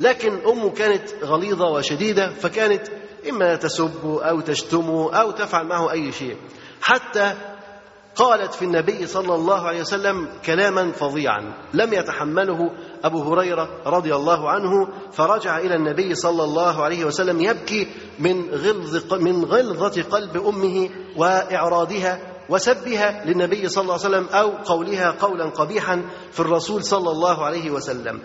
لكن أمه كانت غليظة وشديدة فكانت إما تسبه أو تشتمه أو تفعل معه أي شيء. حتى قالت في النبي صلى الله عليه وسلم كلاما فظيعا. لم يتحمله أبو هريرة رضي الله عنه فرجع إلى النبي صلى الله عليه وسلم يبكي من غلظ من غلظة قلب أمه وإعراضها. وسبها للنبي صلى الله عليه وسلم أو قولها قولا قبيحا في الرسول صلى الله عليه وسلم.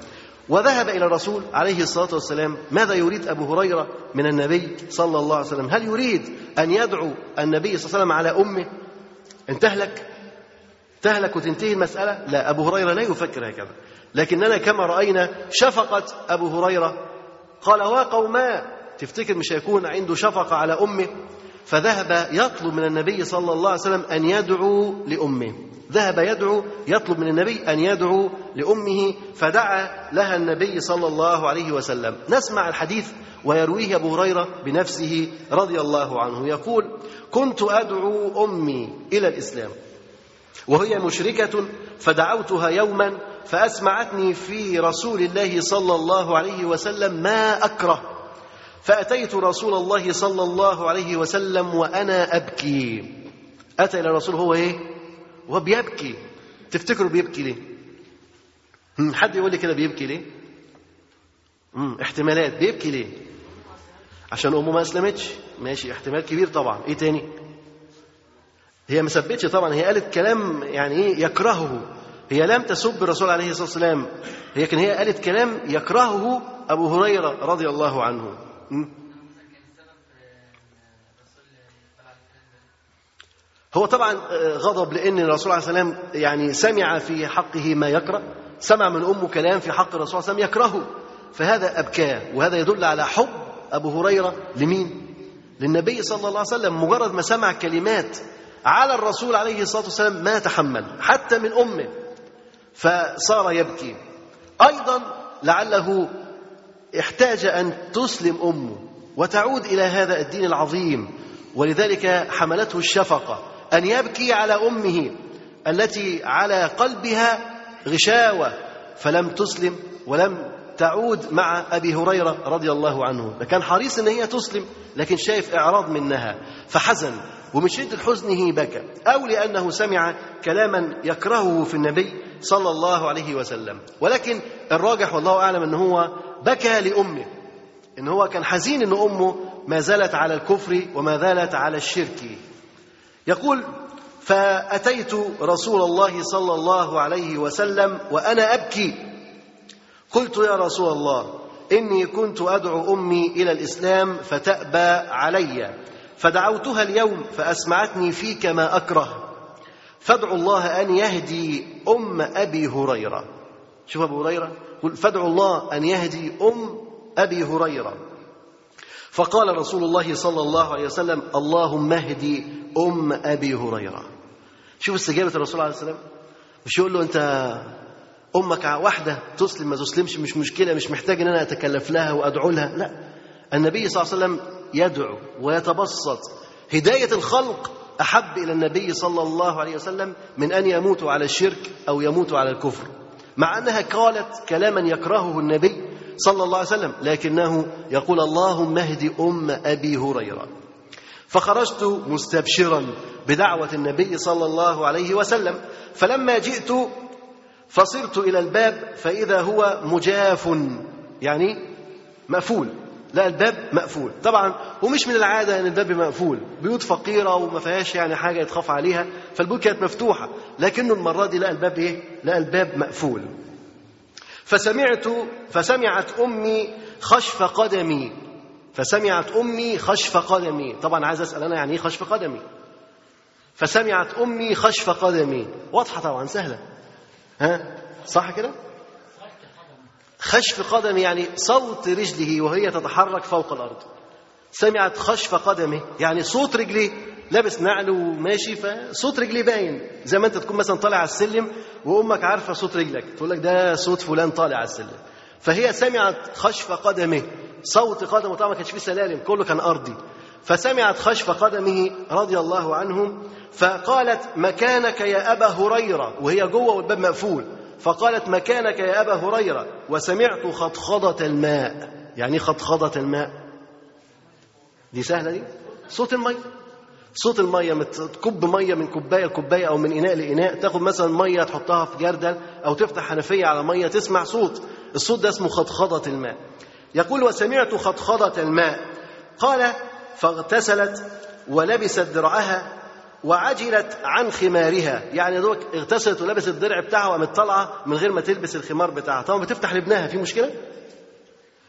وذهب إلى الرسول عليه الصلاة والسلام ماذا يريد أبو هريرة من النبي صلى الله عليه وسلم؟ هل يريد أن يدعو النبي صلى الله عليه وسلم على أمه؟ ان تهلك تهلك وتنتهي المسألة؟ لا أبو هريرة لا يفكر هكذا. لكننا كما رأينا شفقه أبو هريرة. قال وقوما تفتكر مش هيكون عنده شفقة على أمه؟ فذهب يطلب من النبي صلى الله عليه وسلم أن يدعو لأمه. ذهب يدعو يطلب من النبي أن يدعو لأمه فدعا لها النبي صلى الله عليه وسلم. نسمع الحديث ويرويه أبو هريرة بنفسه رضي الله عنه. يقول كنت أدعو أمي إلى الإسلام وهي مشركة فدعوتها يوما فأسمعتني في رسول الله صلى الله عليه وسلم ما أكره. فأتيت رسول الله صلى الله عليه وسلم وأنا أبكي. أتى إلى الرسول هو إيه؟ وهو بيبكي. تفتكروا بيبكي ليه؟ حد يقول لي كده بيبكي ليه. احتمالات. بيبكي ليه؟ عشان أمه ما أسلمتش. ماشي احتمال كبير طبعا. إيه تاني؟ هي ما سبتش طبعا. هي قالت كلام يعني إيه؟ يكرهه. هي لم تسب الرسول عليه الصلاة والسلام. لكن هي قالت كلام يكرهه أبو هريرة رضي الله عنه? هو طبعا آه، غضب لأن الرسول عليه والسلام يعني سمع في حقه ما يكره سمع من امه كلام في حق الرسول صلى الله عليه وسلم يكرهه. فهذا ابكاه وهذا يدل على حب أبو هريرة لمين؟ للنبي صلى الله عليه وسلم. مجرد ما سمع كلمات على الرسول عليه الصلاة والسلام ما تحمل حتى من أمه. فصار يبكي. أيضا لعله احتاج أن تسلم أمه وتعود إلى هذا الدين العظيم ولذلك حملته الشفقة أن يبكي على أمه التي على قلبها غشاوة فلم تسلم ولم تعود مع أبي هريرة رضي الله عنه. كان حريص إن هي تسلم لكن شايف إعراض منها فحزن ومن شدة حزنه بكى أو لأنه سمع كلاما يكرهه في النبي صلى الله عليه وسلم. ولكن الراجح والله أعلم ان هو بكى لأمه. إن هو كان حزين إن أمه ما زالت على الكفر وما زالت على الشرك. يقول فأتيت رسول الله صلى الله عليه وسلم وأنا أبكي. قلت يا رسول الله إني كنت أدعو أمي إلى الإسلام فتأبى علي. فدعوتها اليوم فأسمعتني فيك ما أكره. فادعوا الله أن يهدي أم أبي هريرة. شوف أبو هريرة يقول فادعوا الله أن يهدي أم أبي هريرة. فقال رسول الله صلى الله عليه وسلم اللهم اهدي أم أبي هريرة. شوف استجابة الرسول عليه السلام. مش يقول له أنت أمك واحدة تسلم ما تسلمش مش مشكلة مش محتاج إن أنا أتكلف لها وأدعو لها. لا. النبي صلى الله عليه وسلم يدعو ويتبسط. هداية الخلق أحب إلى النبي صلى الله عليه وسلم من أن يموتوا على الشرك أو يموتوا على الكفر. مع أنها قالت كلاما يكرهه النبي صلى الله عليه وسلم لكنه يقول اللهم اهد أم أبي هريرة. فخرجت مستبشرا بدعوة النبي صلى الله عليه وسلم فلما جئت فصرت إلى الباب فإذا هو مجاف يعني مقفول لا الباب مقفول. طبعا ومش من العادة إن الباب مقفول. بيوت فقيرة وما فيهاش يعني حاجة يتخاف عليها فالبيوت كانت مفتوحة. لكنه المرة دي لقى الباب إيه؟ لقى الباب مقفول. فسمعت فسمعت أمي خشف قدمي. فسمعت أمي خشف قدمي. طبعا عايز أسأل أنا يعني إيه خشف قدمي؟ فسمعت أمي خشف قدمي. واضحة طبعا سهلة. ها؟ صح كده؟ خشف قدمي يعني صوت رجله وهي تتحرك فوق الأرض. سمعت خشف قدمه يعني صوت رجليه لابس نعل وماشي فصوت رجليه باين. زي ما انت تكون مثلا طالع على السلم وأمك عارفة صوت رجلك تقول لك ده صوت فلان طالع على السلم. فهي سمعت خشف قدمه صوت قدمه طبعا ما كانش فيه سلالم كله كان أرضي. فسمعت خشف قدمه رضي الله عنه فقالت مكانك يا أبا هريرة. وهي جوه والباب مقفول. فقالت مكانك يا أبا هريرة وسمعت خضخضه الماء. يعني خضخضه الماء. دي سهلة دي؟ صوت المية. صوت المية مت- تكب مية من كوباية لكوباية أو من إناء لإناء. تاخد مثلا مية تحطها في جردل أو تفتح حنفية على مية تسمع صوت. الصوت ده اسمه خضخضه الماء. يقول وسمعت خضخضه الماء. قال فاغتسلت ولبست درعها وعجلت عن خمارها. يعني دوك اغتسلت ولبست الدرع بتاعها وقامت طالعة من غير ما تلبس الخمار بتاعها. طبعا بتفتح لابنها. في مشكلة؟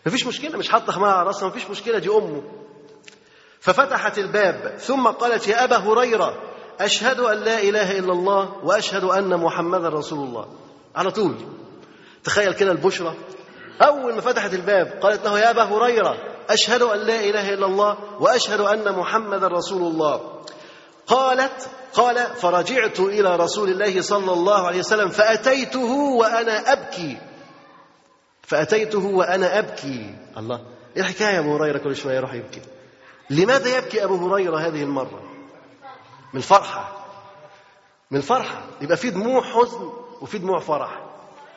مفيش مشكلة. مش حاطة خمار على راسها. مفيش مشكلة. دي أمه. ففتحت الباب. ثم قالت يا أبا هريرة أشهد أن لا إله إلا الله وأشهد أن محمدا رسول الله. على طول. تخيل كده البشرى أول ما فتحت الباب قالت له يا أبا هريرة أشهد أن لا إله إلا الله وأشهد أن محمدا رسول الله. قالت قال فرجعت إلى رسول الله صلى الله عليه وسلم فأتيته وأنا أبكي. فأتيته وأنا أبكي. الله. إيه الحكاية يا أبو هريرة كل شوية يروح يبكي. لماذا يبكي أبو هريرة هذه المرة؟ من الفرحة. من الفرحة. يبقى في دموع حزن وفي دموع فرح.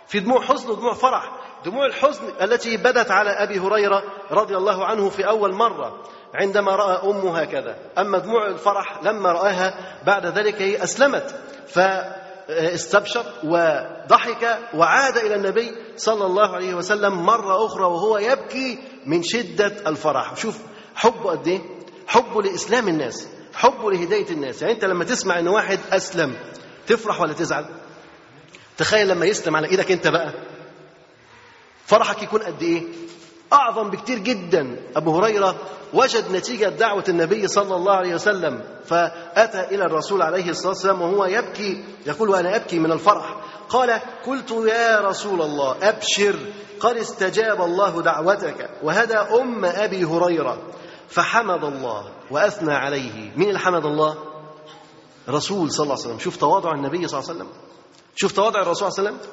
في دموع حزن ودموع فرح. دموع الحزن التي بدت على أبي هريرة رضي الله عنه في أول مرة. عندما رأى أمه هكذا. أما دموع الفرح لما رآها بعد ذلك هي أسلمت فاستبشر وضحك وعاد إلى النبي صلى الله عليه وسلم مرة أخرى وهو يبكي من شدة الفرح. شوف حبه قد إيه؟ حبه لإسلام الناس حبه لهداية الناس. يعني أنت لما تسمع إن واحد أسلم تفرح ولا تزعل؟ تخيل لما يسلم على إيدك أنت بقى. فرحك يكون قد إيه؟ أعظم بكتير جدا. أبو هريرة وجد نتيجة دعوة النبي صلى الله عليه وسلم فأتى إلى الرسول عليه الصلاة والسلام وهو يبكي يقول وأنا أبكي من الفرح. قال قلت يا رسول الله أبشر قد استجاب الله دعوتك. وهدى أم أبي هريرة فحمد الله وأثنى عليه. مين اللي حمد الله؟ رسول صلى الله عليه وسلم. شوف تواضع النبي صلى الله عليه وسلم. شوف تواضع الرسول صلى الله عليه وسلم.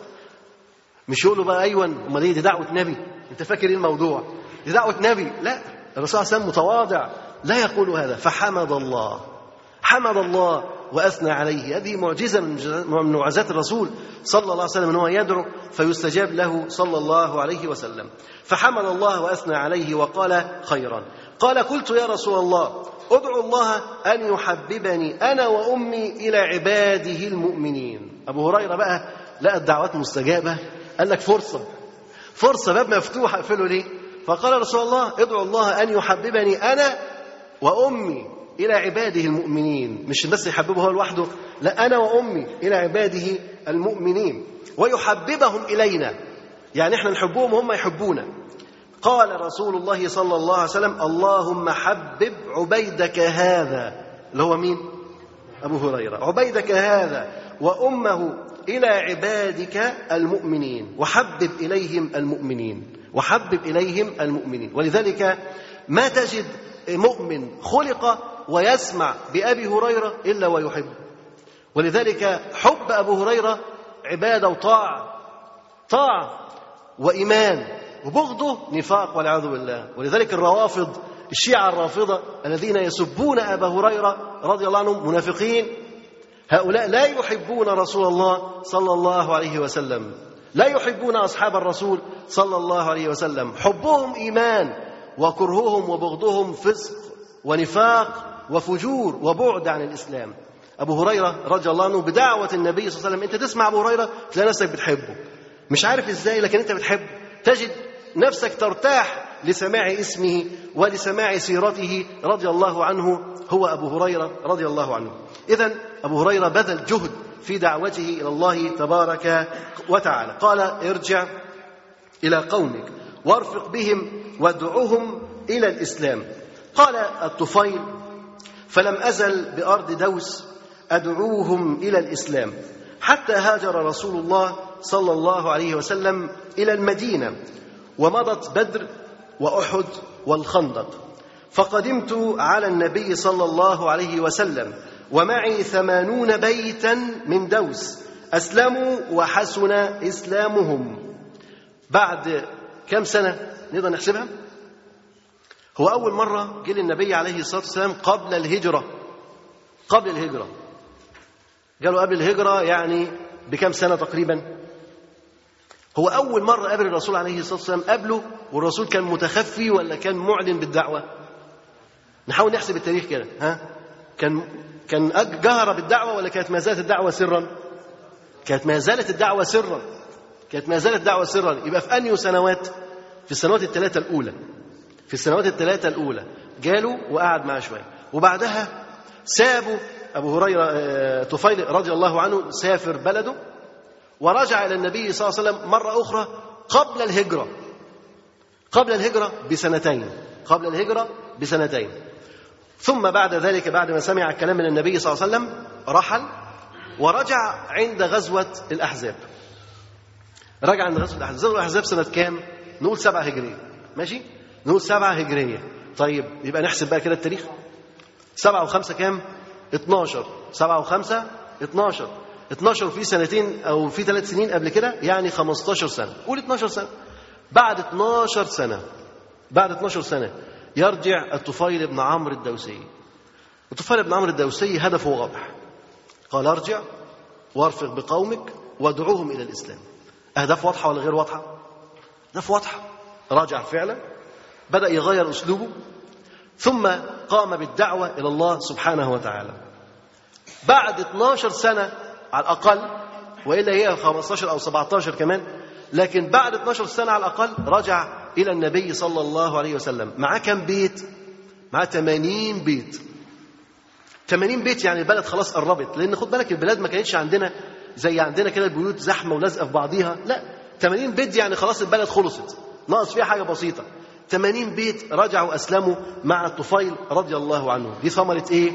مش يقول له بقى أيوه أمال إيه دي دعوة نبي؟ انت فاكر إيه الموضوع؟ دي دعوه نبي. لا الرسول صلى الله عليه وسلم متواضع. لا يقول هذا. فحمد الله. حمد الله وأثنى عليه. هذه معجزة من معجزات الرسول صلى الله عليه وسلم إن هو يدعو فيستجاب له صلى الله عليه وسلم. فحمد الله وأثنى عليه وقال خيرا. قال قلت يا رسول الله ادعو الله أن يحببني أنا وأمي إلى عباده المؤمنين. أبو هريرة بقى لقى الدعوات مستجابة. قال لك فرصة. فرصة باب مفتوح أقفله ليه فقال رسول الله ادعو الله أن يحببني أنا وأمي إلى عباده المؤمنين. مش بس يحببه هو لوحده لا أنا وأمي إلى عباده المؤمنين. ويحببهم إلينا. يعني إحنا نحبهم وهم يحبونا. قال رسول الله صلى الله عليه وسلم اللهم حبب عبيدك هذا. اللي هو مين؟ أبو هريرة. عبيدك هذا وأمه إلى عبادك المؤمنين. وحبب إليهم المؤمنين. وحبب إليهم المؤمنين. ولذلك ما تجد مؤمن خلق ويسمع بأبي هريرة إلا ويحب. ولذلك حب أبو هريرة عبادة وطاعة. طاعة وإيمان. وبغضه نفاق والعياذ بالله. ولذلك الروافض الشيعة الرافضة الذين يسبون أبا هريرة رضي الله عنهم منافقين هؤلاء لا يحبون رسول الله صلى الله عليه وسلم. لا يحبون أصحاب الرسول صلى الله عليه وسلم. حبهم إيمان وكرههم وبغضهم فسق ونفاق وفجور وبعد عن الإسلام. أبو هريرة رضي الله عنه بدعوة النبي صلى الله عليه وسلم. أنت تسمع أبو هريرة تلاقي نفسك بتحبه. مش عارف إزاي لكن أنت بتحبه تجد نفسك ترتاح لسماع اسمه ولسماع سيرته رضي الله عنه. هو أبو هريرة رضي الله عنه. إذا أبو هريرة بذل جهد في دعوته إلى الله تبارك وتعالى. قال ارجع إلى قومك وارفق بهم وادعهم إلى الإسلام. قال الطفيل فلم أزل بأرض دوس أدعوهم إلى الإسلام حتى هاجر رسول الله صلى الله عليه وسلم إلى المدينة ومضت بدر وأحد والخندق. فقدمت على النبي صلى الله عليه وسلم ومعي ثمانون بيتا من دوس أسلموا وحسن إسلامهم. بعد كم سنة نقدر نحسبها؟ هو أول مرة جه للنبي عليه الصلاة والسلام قبل الهجرة. قبل الهجرة. قالوا قبل الهجرة يعني بكم سنة تقريبا؟ هو أول مرة قابل الرسول عليه الصلاة والسلام قبله والرسول كان متخفي ولا كان معلن بالدعوة؟ نحاول نحسب التاريخ كده ها؟ كان كان جهر بالدعوة ولا كانت ما زالت الدعوة سرا؟ كانت ما زالت الدعوة سرا. كانت ما زالت الدعوة سرا. يبقى في أنهي سنوات؟ في السنوات الثلاثة الأولى. في السنوات الثلاثة الأولى. جاله وقعد معاه شوية. وبعدها سابوا أبو هريرة آه، طفيل رضي الله عنه سافر بلده ورجع إلى النبي صلى الله عليه وسلم مرة أخرى قبل الهجرة. قبل الهجرة بسنتين. قبل الهجرة بسنتين. ثم بعد ذلك بعد ما سمع الكلام من النبي صلى الله عليه وسلم رحل ورجع عند غزوة الأحزاب. رجع عند غزوة الأحزاب. غزوة الأحزاب سنة كام؟ نقول سبعة هجرية. ماشي؟ نقول سبعة هجرية. طيب يبقى نحسب بقى كده التاريخ. سبعة وخمسة كام؟ 12 سبعة وخمسة 12 12 في سنتين أو في ثلاث سنين قبل كده يعني 15 سنة. قول 12 سنة. بعد 12 سنة. بعد 12 سنة. يرجع الطفيل بن عمرو الدوسي. الطفيل بن عمرو الدوسي هدفه واضح قال أرجع وأرفق بقومك وأدعوهم إلى الإسلام. أهداف واضحة ولا غير واضحة؟ أهداف واضحة. رجع فعلا بدأ يغير أسلوبه ثم قام بالدعوة إلى الله سبحانه وتعالى. بعد 12 سنة على الأقل وإلا هي 15 أو 17 كمان لكن بعد 12 سنة على الأقل رجع إلى النبي صلى الله عليه وسلم. معاه كم بيت؟ معاه 80 بيت. 80 بيت يعني البلد خلاص قربت. لأن خد بالك البلاد ما كانتش عندنا زي عندنا كده البيوت زحمة ولازقة في بعضيها. لا 80 بيت يعني خلاص البلد خلصت. ناقص فيها حاجة بسيطة. 80 بيت رجعوا أسلموا مع الطفيل رضي الله عنه. دي ثمرة إيه؟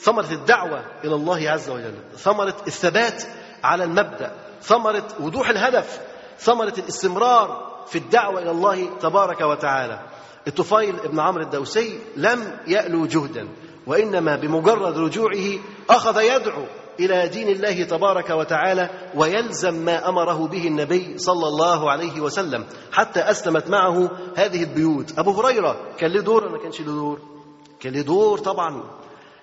ثمرة الدعوة إلى الله عز وجل. ثمرة الثبات على المبدأ. ثمرة وضوح الهدف. ثمرة الاستمرار في الدعوة إلى الله تبارك وتعالى. الطفيل ابن عمرو الدوسي لم يألو جهدا وإنما بمجرد رجوعه أخذ يدعو إلى دين الله تبارك وتعالى ويلزم ما أمره به النبي صلى الله عليه وسلم حتى أسلمت معه هذه البيوت. أبو هريرة كان له دور ما كانش له دور؟ كان له دور طبعا.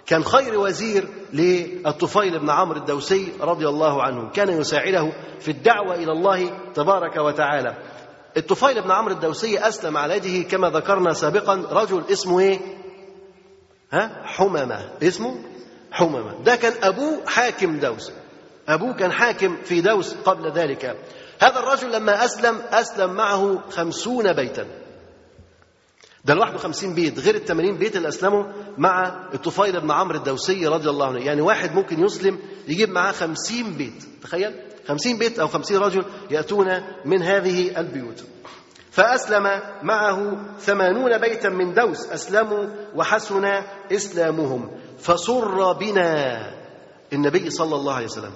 كان خير وزير للطفيل بن عمرو الدوسي رضي الله عنه. كان يساعده في الدعوة إلى الله تبارك وتعالى. الطفيل بن عمرو الدوسي أسلم على يده كما ذكرنا سابقا. رجل اسمه إيه؟ ها؟ حممة اسمه؟ حممة ده كان أبوه حاكم دوس. أبوه كان حاكم في دوس قبل ذلك. هذا الرجل لما أسلم أسلم معه خمسون بيتا. ده لوحده خمسين بيت غير الثمانين بيت اللي أسلموا مع الطفيل بن عمرو الدوسي رضي الله عنه. يعني واحد ممكن يسلم يجيب معاه خمسين بيت. تخيل. خمسين بيت أو خمسين رجل يأتون من هذه البيوت. فأسلم معه ثمانون بيتا من دوس. أسلموا وحسن إسلامهم. فسر بنا. النبي صلى الله عليه وسلم.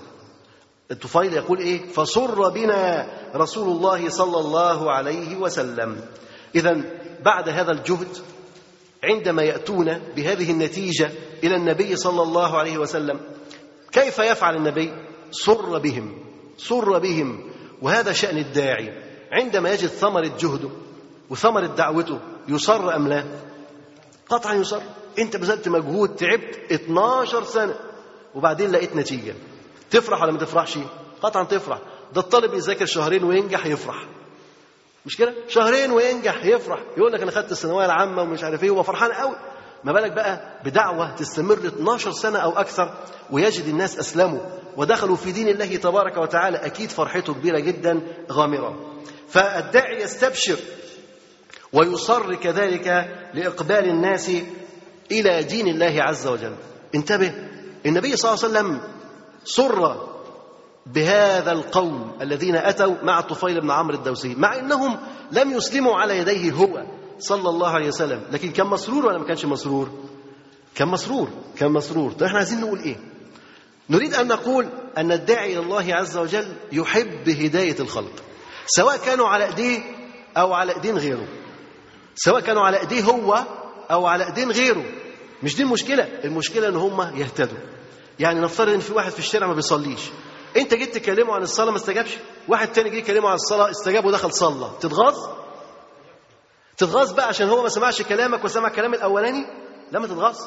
الطفيل يقول إيه؟ فسر بنا رسول الله صلى الله عليه وسلم. إذا بعد هذا الجهد عندما يأتون بهذه النتيجة إلى النبي صلى الله عليه وسلم كيف يفعل النبي؟ سر بهم سر بهم وهذا شأن الداعي. عندما يجد ثمرة جهده وثمرة دعوته يصر أم لا؟ قطعا يصر. أنت بذلت مجهود تعبت 12 سنة وبعدين لقيت نتيجة. تفرح ولا ما تفرحش؟ قطعا تفرح. ده الطالب يذاكر شهرين وينجح يفرح. مش كده؟ شهرين وينجح يفرح يقول لك أنا خدت الثانوية العامة ومش عارف إيه وفرحان قوي. ما بالك بقى بدعوة تستمر 12 سنة أو أكثر ويجد الناس أسلموا ودخلوا في دين الله تبارك وتعالى أكيد فرحته كبيرة جدا غامرة. فالداعي يستبشر ويصر كذلك لإقبال الناس إلى دين الله عز وجل. انتبه النبي صلى الله عليه وسلم سر بهذا القوم الذين أتوا مع الطفيل بن عمرو الدوسي مع إنهم لم يسلموا على يديه هو صلى الله عليه وسلم لكن كان مسرور ولا ما كانش مسرور؟ كان مسرور كان مسرور. طيب إحنا عايزين نقول إيه؟ نريد أن نقول أن الداعي إلى الله عز وجل يحب هداية الخلق سواء كانوا على أيديه أو على أيدين غيره. سواء كانوا على أيديه هو أو على أيدين غيره. مش دي المشكلة؟ المشكلة إن هم يهتدوا. يعني نفترض إن في واحد في الشارع ما بيصليش. انت جيت تكلمه عن الصلاة ما استجابش؟ واحد تاني جه يكلمه عن الصلاة استجاب ودخل صلى. تتغاظ؟ تتغاظ بقى عشان هو ما سمعش كلامك وسمع كلام الأولاني؟ لا ما تتغاظ.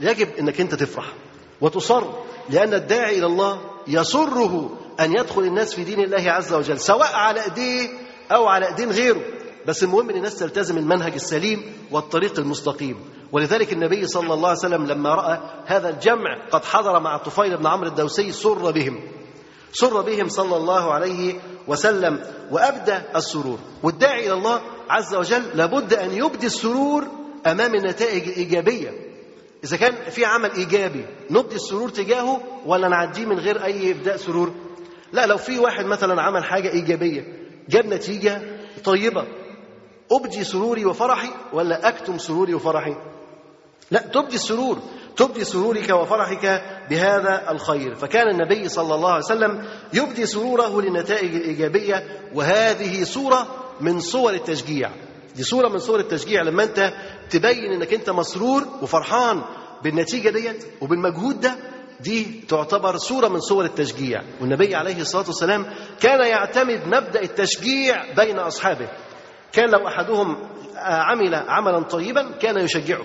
يجب إنك أنت تفرح وتصر لأن الداعي إلى الله يسره أن يدخل الناس في دين الله عز وجل سواء على إيديه أو على إيدين غيره. بس المهم إن الناس تلتزم المنهج السليم والطريق المستقيم. ولذلك النبي صلى الله عليه وسلم لما رأى هذا الجمع قد حضر مع طفيل بن عمرو الدوسي سر بهم. سر بهم صلى الله عليه وسلم وأبدى السرور. والداعي إلى الله عز وجل لابد أن يبدي السرور أمام النتائج الإيجابية. إذا كان في عمل إيجابي نبدي السرور تجاهه ولا نعديه من غير أي إبداء سرور؟ لا لو في واحد مثلا عمل حاجة إيجابية جاب نتيجة طيبة أبدي سروري وفرحي ولا أكتم سروري وفرحي؟ لا تبدي السرور تبدي سرورك وفرحك بهذا الخير. فكان النبي صلى الله عليه وسلم يبدي سروره للنتائج الإيجابية وهذه صورة من صور التشجيع. دي صورة من صور التشجيع لما أنت تبين أنك أنت مسرور وفرحان بالنتيجة ديت وبالمجهود ده. دي تعتبر صورة من صور التشجيع. والنبي عليه الصلاة والسلام كان يعتمد مبدأ التشجيع بين أصحابه. كان لو أحدهم عمل عملا طيبا كان يشجعه.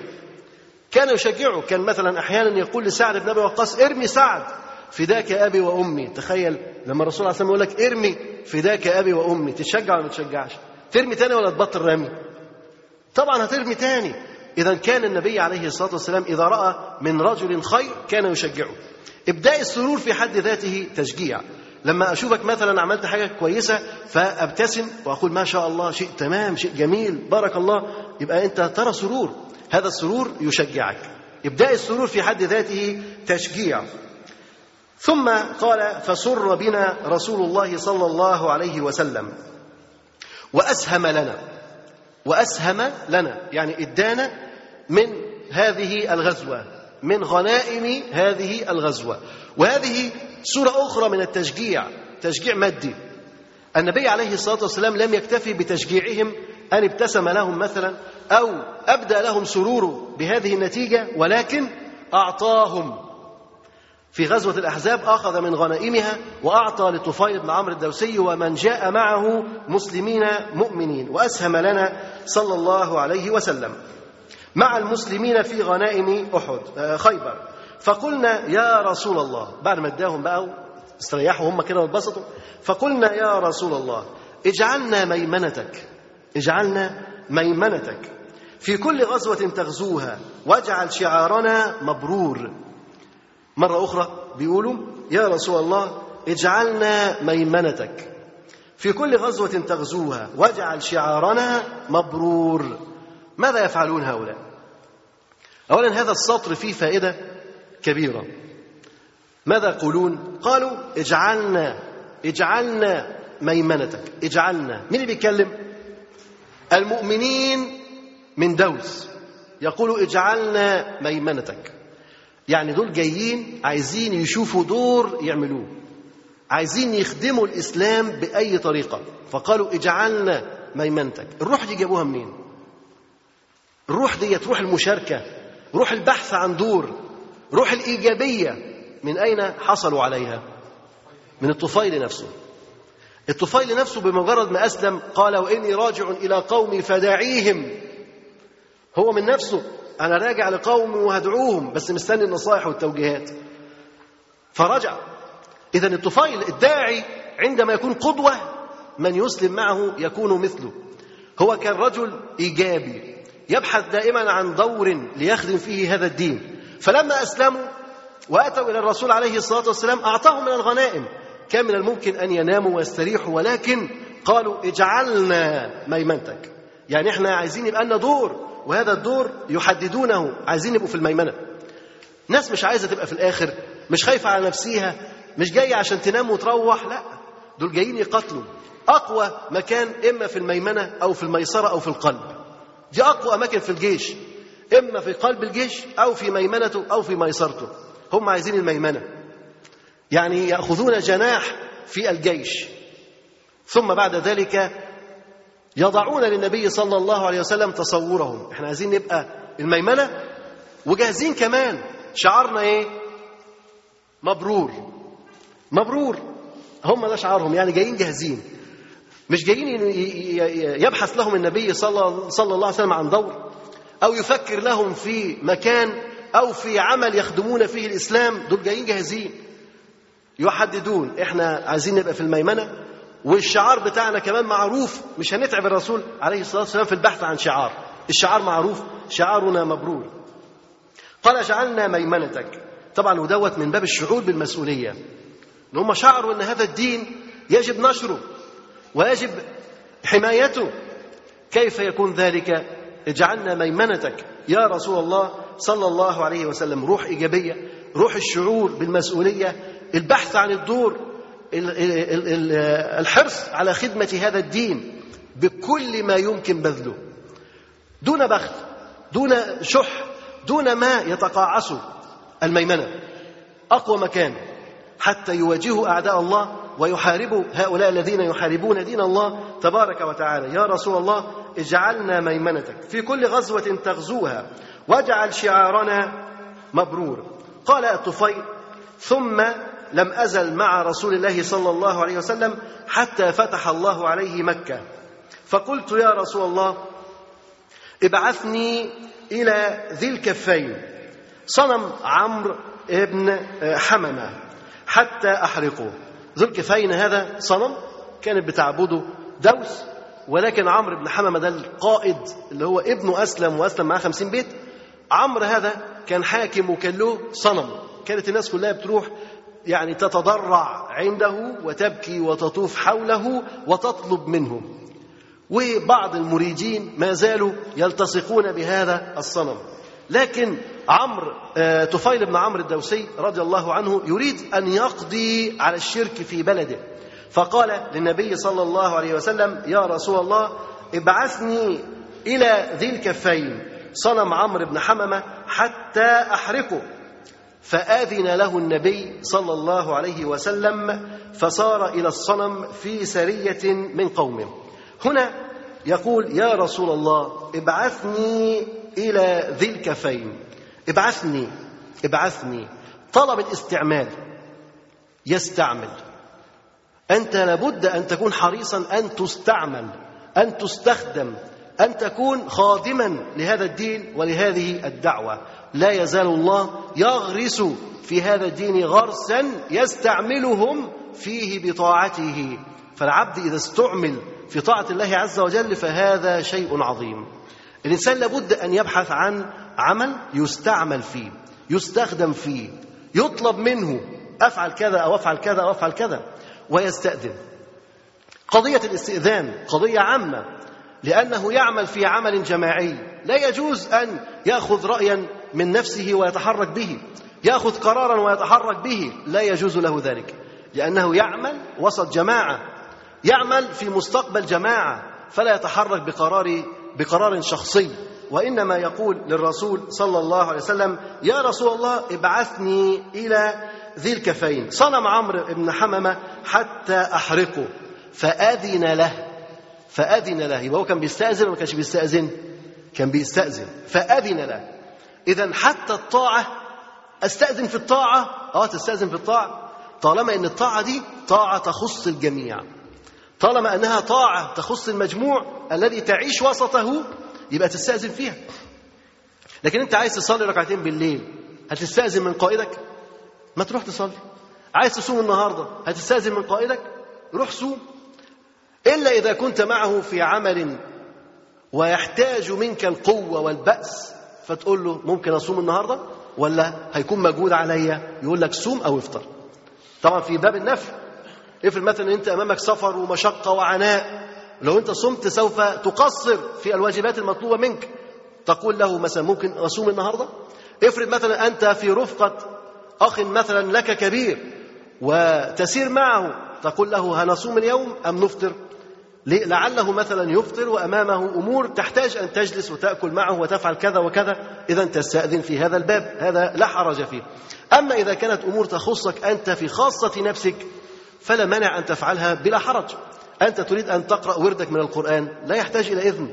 كان يشجعه. كان مثلا أحيانا يقول لسعد بن أبي وقاص ارمي سعد فداك أبي وأمي. تخيل لما الرسول عليه الصلاه والسلام يقول لك ارمي فداك أبي وأمي. تتشجع ولا ما تشجعش ترمي تاني ولا تبطل رمي؟ طبعا هترمي تاني. اذا كان النبي عليه الصلاة والسلام إذا رأى من رجل خير كان يشجعه. إبداء السرور في حد ذاته تشجيع. لما أشوفك مثلا عملت حاجة كويسة فأبتسم وأقول ما شاء الله شيء تمام شيء جميل بارك الله يبقى أنت ترى سرور. هذا السرور يشجعك. إبداء السرور في حد ذاته تشجيع. ثم قال فسر بنا رسول الله صلى الله عليه وسلم. وأسهم لنا. وأسهم لنا. يعني ادانا من هذه الغزوة. من غنائم هذه الغزوة. وهذه صوره أخرى من التشجيع. تشجيع مادي. النبي عليه الصلاة والسلام لم يكتفي بتشجيعهم أن ابتسم لهم مثلا. أو أبدى لهم سروره بهذه النتيجة ولكن أعطاهم. في غزوة الأحزاب أخذ من غنائمها وأعطى لطفيل بن عمرو الدوسي ومن جاء معه مسلمين مؤمنين وأسهم لنا صلى الله عليه وسلم مع المسلمين في غنائم أحد خيبر. فقلنا يا رسول الله بعد ما اداهم بقى استريحوا هم كده واتبسطوا فقلنا يا رسول الله اجعلنا ميمنتك اجعلنا ميمنتك. في كل غزوة تغزوها واجعل شعارنا مبرور. مرة أخرى بيقولوا يا رسول الله اجعلنا ميمنتك. في كل غزوة تغزوها واجعل شعارنا مبرور. ماذا يفعلون هؤلاء؟ أولا هذا السطر فيه فائدة كبيرة. ماذا يقولون؟ قالوا اجعلنا اجعلنا ميمنتك اجعلنا. مين اللي بيتكلم؟ المؤمنين من دوس. يقولوا اجعلنا ميمنتك. يعني دول جايين عايزين يشوفوا دور يعملوه. عايزين يخدموا الإسلام بأي طريقة. فقالوا اجعلنا ميمنتك. الروح دي جابوها منين؟ الروح دي روح المشاركة روح البحث عن دور روح الإيجابية. من أين حصلوا عليها؟ من الطفيل نفسه. الطفيل نفسه بمجرد ما أسلم قال وإني راجع إلى قومي فداعيهم. هو من نفسه أنا راجع لقومي وهدعوهم بس مستني النصائح والتوجيهات. فرجع. إذا الطفيل الداعي عندما يكون قدوة من يسلم معه يكون مثله. هو كان رجل إيجابي يبحث دائما عن دور ليخدم فيه هذا الدين. فلما أسلموا وأتوا إلى الرسول عليه الصلاة والسلام اعطاهم من الغنائم. كان من الممكن أن يناموا ويستريحوا ولكن قالوا اجعلنا ميمنتك. يعني إحنا عايزين يبقى لنا دور. وهذا الدور يحددونه عايزين يبقوا في الميمنة. ناس مش عايزة تبقى في الآخر مش خايفة على نفسها مش جاية عشان تنام وتروح لا. دول جايين يقاتلوا. أقوى مكان إما في الميمنة أو في الميسرة أو في القلب. دي أقوى أماكن في الجيش. إما في قلب الجيش أو في ميمنته أو في ميسرته. هم عايزين الميمنة. يعني يأخذون جناح في الجيش. ثم بعد ذلك يضعون للنبي صلى الله عليه وسلم تصورهم. إحنا عايزين نبقى الميمنة وجاهزين كمان. شعارنا إيه؟ مبرور. مبرور. هم ده شعارهم يعني جايين جاهزين. مش جايين يبحث لهم النبي صلى صلى الله عليه وسلم عن دور أو يفكر لهم في مكان أو في عمل يخدمون فيه الإسلام. دول جايين جاهزين. يحددون. إحنا عايزين نبقى في الميمنة. والشعار بتاعنا كمان معروف مش هنتعب الرسول عليه الصلاة والسلام في البحث عن شعار. الشعار معروف شعارنا مبرور. قال جعلنا ميمنتك. طبعا ودوت من باب الشعور بالمسؤولية. إن هم شعروا إن هذا الدين يجب نشره ويجب حمايته. كيف يكون ذلك؟ اجعلنا ميمنتك. يا رسول الله صلى الله عليه وسلم روح إيجابية روح الشعور بالمسؤولية البحث عن الدور. الحرص على خدمة هذا الدين بكل ما يمكن بذله. دون بخل دون شح دون ما يتقاعس الميمنة. أقوى مكان حتى يواجهوا أعداء الله ويحاربوا هؤلاء الذين يحاربون دين الله تبارك وتعالى. يا رسول الله اجعلنا ميمنتك. في كل غزوة تغزوها واجعل شعارنا مبرور. قال الطفيل ثم لم أزل مع رسول الله صلى الله عليه وسلم حتى فتح الله عليه مكة. فقلت يا رسول الله ابعثني إلى ذي الكفين صنم عمرو ابن حممة حتى أحرقه. ذو الكفين هذا صنم كانت بتعبده دوس ولكن عمرو بن حممة ده القائد اللي هو ابنه أسلم وأسلم معاه خمسين بيت عمرو هذا كان حاكم وكان له صنم. كانت الناس كلها بتروح يعني تتضرع عنده وتبكي وتطوف حوله وتطلب منه. وبعض المريدين ما زالوا يلتصقون بهذا الصنم. لكن عمرو طفيل بن عمرو الدوسي رضي الله عنه يريد أن يقضي على الشرك في بلده. فقال للنبي صلى الله عليه وسلم يا رسول الله ابعثني إلى ذي الكفين صنم عمرو بن حممه حتى أحرقه. فآذن له النبي صلى الله عليه وسلم فصار إلى الصنم في سرية من قومه هنا يقول يا رسول الله ابعثني إلى ذي الكفين. ابعثني ابعثني. طلب الاستعمال. يستعمل. أنت لابد أن تكون حريصا أن تستعمل أن تستخدم. أن تكون خادما لهذا الدين ولهذه الدعوة. لا يزال الله يغرس في هذا الدين غرسا يستعملهم فيه بطاعته. فالعبد إذا استعمل في طاعة الله عز وجل فهذا شيء عظيم. الإنسان لابد أن يبحث عن عمل يستعمل فيه يستخدم فيه يطلب منه أفعل كذا أو أفعل كذا أو أفعل كذا ويستأذن. قضية الاستئذان قضية عامة. لأنه يعمل في عمل جماعي. لا يجوز أن يأخذ رايا من نفسه ويتحرك به. يأخذ قرارا ويتحرك به. لا يجوز له ذلك. لأنه يعمل وسط جماعة. يعمل في مستقبل جماعة. فلا يتحرك بقرار بقرار شخصي. وإنما يقول للرسول صلى الله عليه وسلم يا رسول الله ابعثني إلى ذي الكفين. صنم عمرو بن حممه حتى أحرقه. فأذن له. فأذن له. يبقى هو كان بيستأذن ولا ما كانش بيستأذن؟ كان بيستأذن. فأذن له. اذا حتى الطاعة أستأذن في الطاعة؟ آه تستأذن في الطاعة. طالما إن الطاعة دي طاعة تخص الجميع. طالما أنها طاعة تخص المجموع الذي تعيش وسطه يبقى تستأذن فيها. لكن أنت عايز تصلي ركعتين بالليل هتستأذن من قائدك؟ ما تروح تصلي. عايز تصوم النهارده هتستأذن من قائدك؟ روح صوم. إلا إذا كنت معه في عمل ويحتاج منك القوة والبأس فتقول له ممكن أصوم النهارده؟ ولا هيكون مجهود عليا يقول لك صوم أو إفطر. طبعا في باب النفع افرض مثلا أنت أمامك سفر ومشقة وعناء. لو أنت صمت سوف تقصر في الواجبات المطلوبة منك. تقول له مثلا ممكن أصوم النهارده؟ افرض مثلا أنت في رفقة اخ مثلا لك كبير وتسير معه. تقول له هنصوم اليوم أم نفطر؟ لعله مثلا يفطر وأمامه أمور تحتاج أن تجلس وتأكل معه وتفعل كذا وكذا. اذا تستأذن في هذا الباب هذا لا حرج فيه. أما إذا كانت أمور تخصك أنت في خاصة نفسك فلا مانع أن تفعلها بلا حرج. أنت تريد أن تقرأ وردك من القرآن لا يحتاج إلى إذن.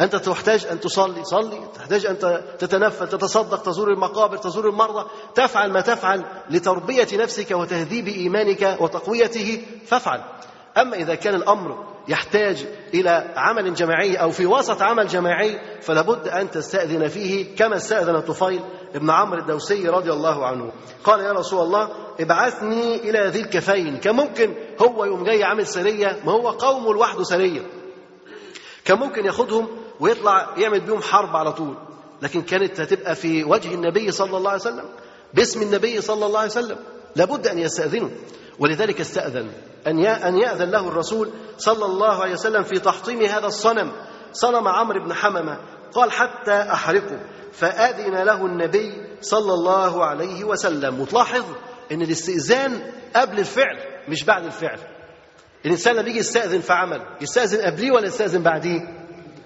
أنت تحتاج أن تصلي صلي تحتاج أن تتنفل تتصدق تزور المقابر تزور المرضى. تفعل ما تفعل لتربية نفسك وتهذيب إيمانك وتقويته فافعل. أما إذا كان الأمر يحتاج إلى عمل جماعي أو في وسط عمل جماعي فلا بد أن تستأذن فيه كما استأذن طفيل ابن عمرو الدوسي رضي الله عنه. قال يا رسول الله ابعثني إلى ذي الكفين. كان ممكن هو يوم جاي عامل سرية؟ ما هو قوم لوحده سرية. كان ممكن ياخدهم ويطلع يعمل بيهم حرب على طول. لكن كانت هتبقى في وجه النبي صلى الله عليه وسلم باسم النبي صلى الله عليه وسلم. لابد أن يستأذنوا ولذلك استأذن أن أن يأذن له الرسول صلى الله عليه وسلم في تحطيم هذا الصنم صنم عمرو بن حممة قال حتى أحرقه. فأذن له النبي صلى الله عليه وسلم. وتلاحظ أن الاستئذان قبل الفعل مش بعد الفعل. الإنسان لما بيجي يستأذن في عمل يستأذن قبليه ولا يستأذن بعديه؟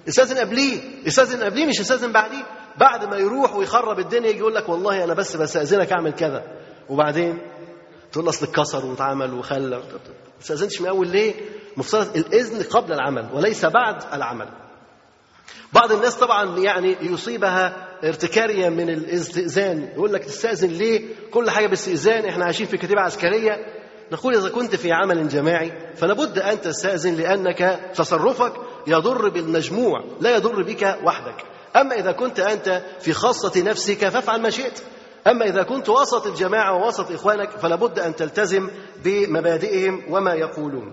يستأذن قبليه. يستأذن قبليه مش يستأذن بعديه. بعد ما يروح ويخرب الدنيا يجي يقول لك والله أنا بس بستأذنك أعمل كذا. وبعدين؟ تقول أصل اتكسر واتعمل وخلى. ما استأذنتش من أول ليه؟ مفترض الإذن قبل العمل وليس بعد العمل. بعض الناس طبعا يعني يصيبها ارتكارية من الإستئذان. يقول لك تستأذن ليه؟ كل حاجة باستئذان إحنا عايشين في كتيبة عسكرية. نقول إذا كنت في عمل جماعي فلا بد أن تستأذن لأنك تصرفك يضر بالمجموع لا يضر بك وحدك. أما إذا كنت أنت في خاصة نفسك فافعل ما شئت. أما إذا كنت وسط الجماعة ووسط إخوانك فلا بد أن تلتزم بمبادئهم وما يقولون.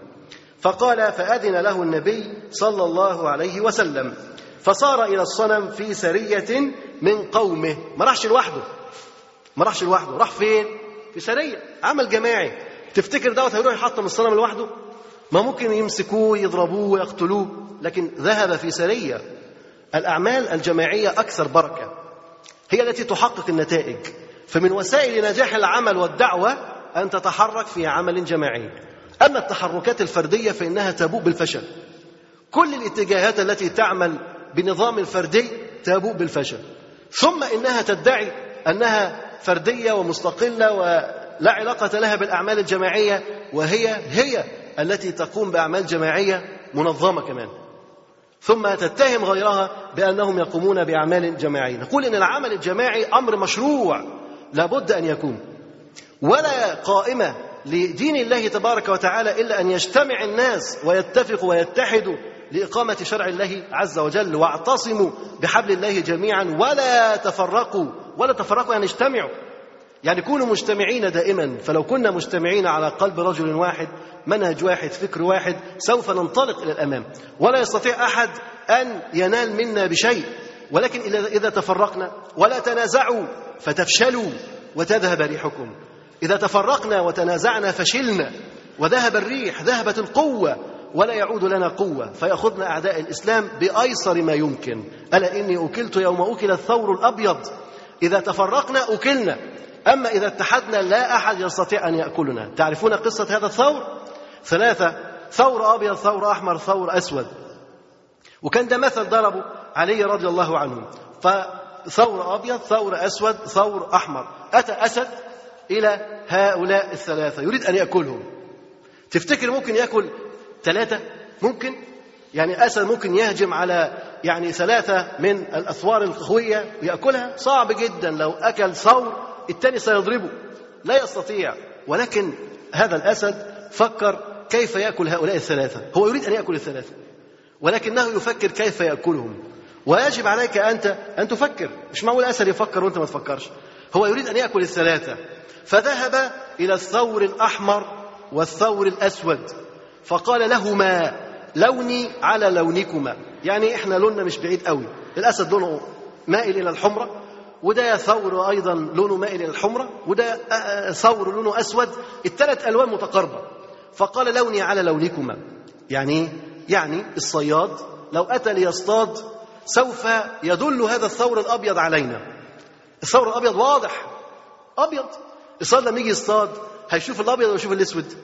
فقال فأذن له النبي صلى الله عليه وسلم. فصار إلى الصنم في سرية من قومه. ما راحش لوحده. ما راحش لوحده. راح فين؟ في سرية. عمل جماعي. تفتكر دوت هيروح يحطم الصنم لوحده؟ ما ممكن يمسكوه يضربوه ويقتلوه لكن ذهب في سرية. الأعمال الجماعية أكثر بركة. هي التي تحقق النتائج. فمن وسائل نجاح العمل والدعوة أن تتحرك في عمل جماعي. أما التحركات الفردية فإنها تبوء بالفشل. كل الاتجاهات التي تعمل بنظام فردي تبوء بالفشل. ثم إنها تدعي أنها فردية ومستقلة ولا علاقة لها بالأعمال الجماعية وهي هي التي تقوم بأعمال جماعية منظمة كمان. ثم تتهم غيرها بأنهم يقومون بأعمال جماعية. نقول إن العمل الجماعي أمر مشروع لابد أن يكون. ولا قائمة لدين الله تبارك وتعالى إلا أن يجتمع الناس ويتفقوا ويتحدوا لإقامة شرع الله عز وجل. واعتصموا بحبل الله جميعا. ولا تفرقوا ولا تفرقوا يعني اجتمعوا. يعني كونوا مجتمعين دائما. فلو كنا مجتمعين على قلب رجل واحد منهج واحد فكر واحد سوف ننطلق إلى الأمام. ولا يستطيع أحد أن ينال منا بشيء. ولكن إذا تفرقنا ولا تنازعوا فتفشلوا وتذهب ريحكم. إذا تفرقنا وتنازعنا فشلنا وذهب الريح ذهبت القوة ولا يعود لنا قوة. فيأخذنا أعداء الإسلام بأيسر ما يمكن. ألا إني أكلت يوم أكل الثور الأبيض؟ إذا تفرقنا أكلنا. أما إذا اتحدنا لا أحد يستطيع أن يأكلنا. تعرفون قصة هذا الثور؟ ثلاثة ثور أبيض ثور أحمر ثور أسود. وكان ده مثل ضربه علي رضي الله عنه. فثور أبيض ثور أسود ثور أحمر. أتى أسد إلى هؤلاء الثلاثة. يريد أن يأكلهم. تفتكر ممكن يأكل ثلاثة؟ ممكن؟ يعني أسد ممكن يهجم على يعني ثلاثة من الأثوار القوية ويأكلها؟ صعب جدا. لو أكل ثور الثاني سيضربه. لا يستطيع. ولكن هذا الأسد فكر كيف يأكل هؤلاء الثلاثة؟ هو يريد أن يأكل الثلاثة. ولكنه يفكر كيف يأكلهم. ويجب عليك أنت أن تفكر. مش معقول أسد يفكر وأنت ما تفكرش. هو يريد أن يأكل الثلاثة. فذهب إلى الثور الأحمر والثور الأسود. فقال لهما لوني على لونكما. يعني إحنا لوننا مش بعيد قوي. الأسد لونه مائل إلى الحمرة وده ثور أيضا لونه مائل إلى الحمرة وده ثور لونه أسود. الثلاث ألوان متقاربة. فقال لوني على لونكما. يعني يعني الصياد لو أتى ليصطاد سوف يدل هذا الثور الأبيض علينا. الثور الأبيض واضح. أبيض. الصياد لما يجي يصطاد هيشوف الأبيض ولا يشوف الأسود.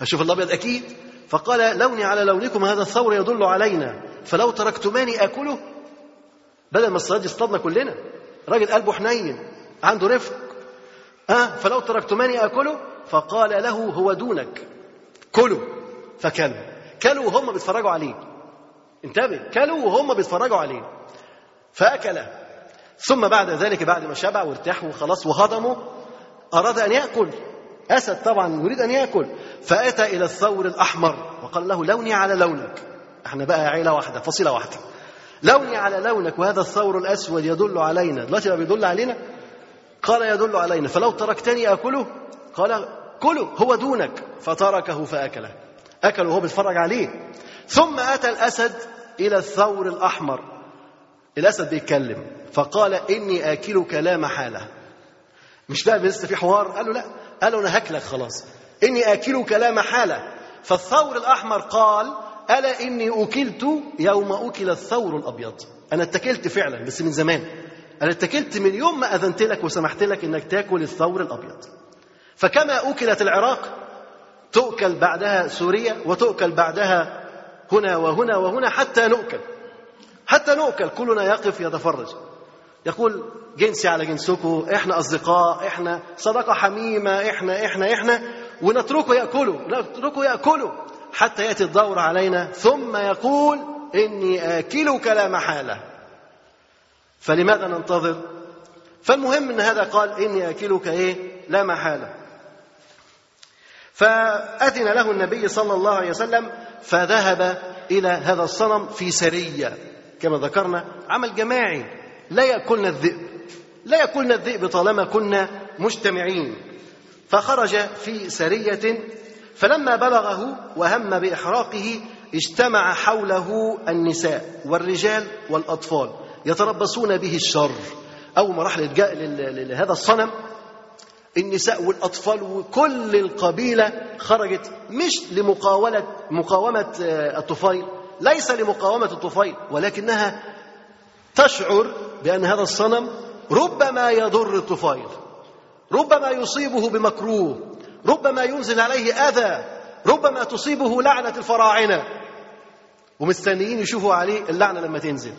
هشوف الأبيض أكيد. فقال لوني على لونكم هذا الثور يدل علينا. فلو تركتماني آكله. بدل ما الصياد يصطادنا كلنا. راجل قلبه حنين عنده رفق. أه فلو تركتماني آكله فقال له هو دونك. كلوا. فكلوا. كلوا وهم بيتفرجوا عليه. انتبه. كلوا وهم بيتفرجوا عليه. فأكل. ثم بعد ذلك بعد ما شبع وارتاح وخلاص وهضموا أراد أن يأكل. أسد طبعا يريد أن يأكل. فأتى إلى الثور الأحمر وقال له لوني على لونك. إحنا بقى عيلة واحدة فصيلة واحدة. لوني على لونك وهذا الثور الأسود يدل علينا. دلوقتي بقى بيدل علينا؟ قال يدل علينا. فلو تركتني آكله قال كله هو دونك. فتركه فأكله. أكل وهو بيتفرج عليه. ثم أتى الأسد إلى الثور الأحمر. الأسد بيتكلم. فقال إني آكلك لا محالة مش بقى لسه في حوار؟ قال له لا. قال له أنا هاكلك خلاص. إني آكلك لا محالة فالثور الأحمر قال ألا إني أكلت يوم أكل الثور الأبيض. أنا اتكلت فعلا بس من زمان. أنا اتكلت من يوم ما أذنت لك وسمحت لك إنك تاكل الثور الأبيض. فكما أكلت العراق تؤكل بعدها سوريا وتؤكل بعدها هنا وهنا وهنا حتى نؤكل. حتى نؤكل. كلنا يقف يتفرج. يقول جنسي على جنسكم إحنا أصدقاء إحنا صداقه حميمة إحنا إحنا إحنا ونتركه ياكله نتركه ياكله حتى يأتي الدور علينا ثم يقول إني اكلك لا محاله فلماذا ننتظر؟ فالمهم إن هذا قال إني آكلك إيه؟ لا محالة. فأذن له النبي صلى الله عليه وسلم فذهب إلى هذا الصنم في سرية كما ذكرنا عمل جماعي. لا يأكلنا الذئب لا يأكلنا الذئب طالما كنا مجتمعين. فخرج في سرية فلما بلغه وهم بإحراقه اجتمع حوله النساء والرجال والأطفال يتربصون به الشر. أول ما راح لهذا الصنم النساء والأطفال وكل القبيلة خرجت مش لمقاولة مقاومة الطفيل ليس لمقاومة الطفيل ولكنها تشعر بأن هذا الصنم ربما يضر الطفيل ربما يصيبه بمكروه ربما ينزل عليه أذى ربما تصيبه لعنة الفراعنة. ومستنيين يشوفوا عليه اللعنة لما تنزل.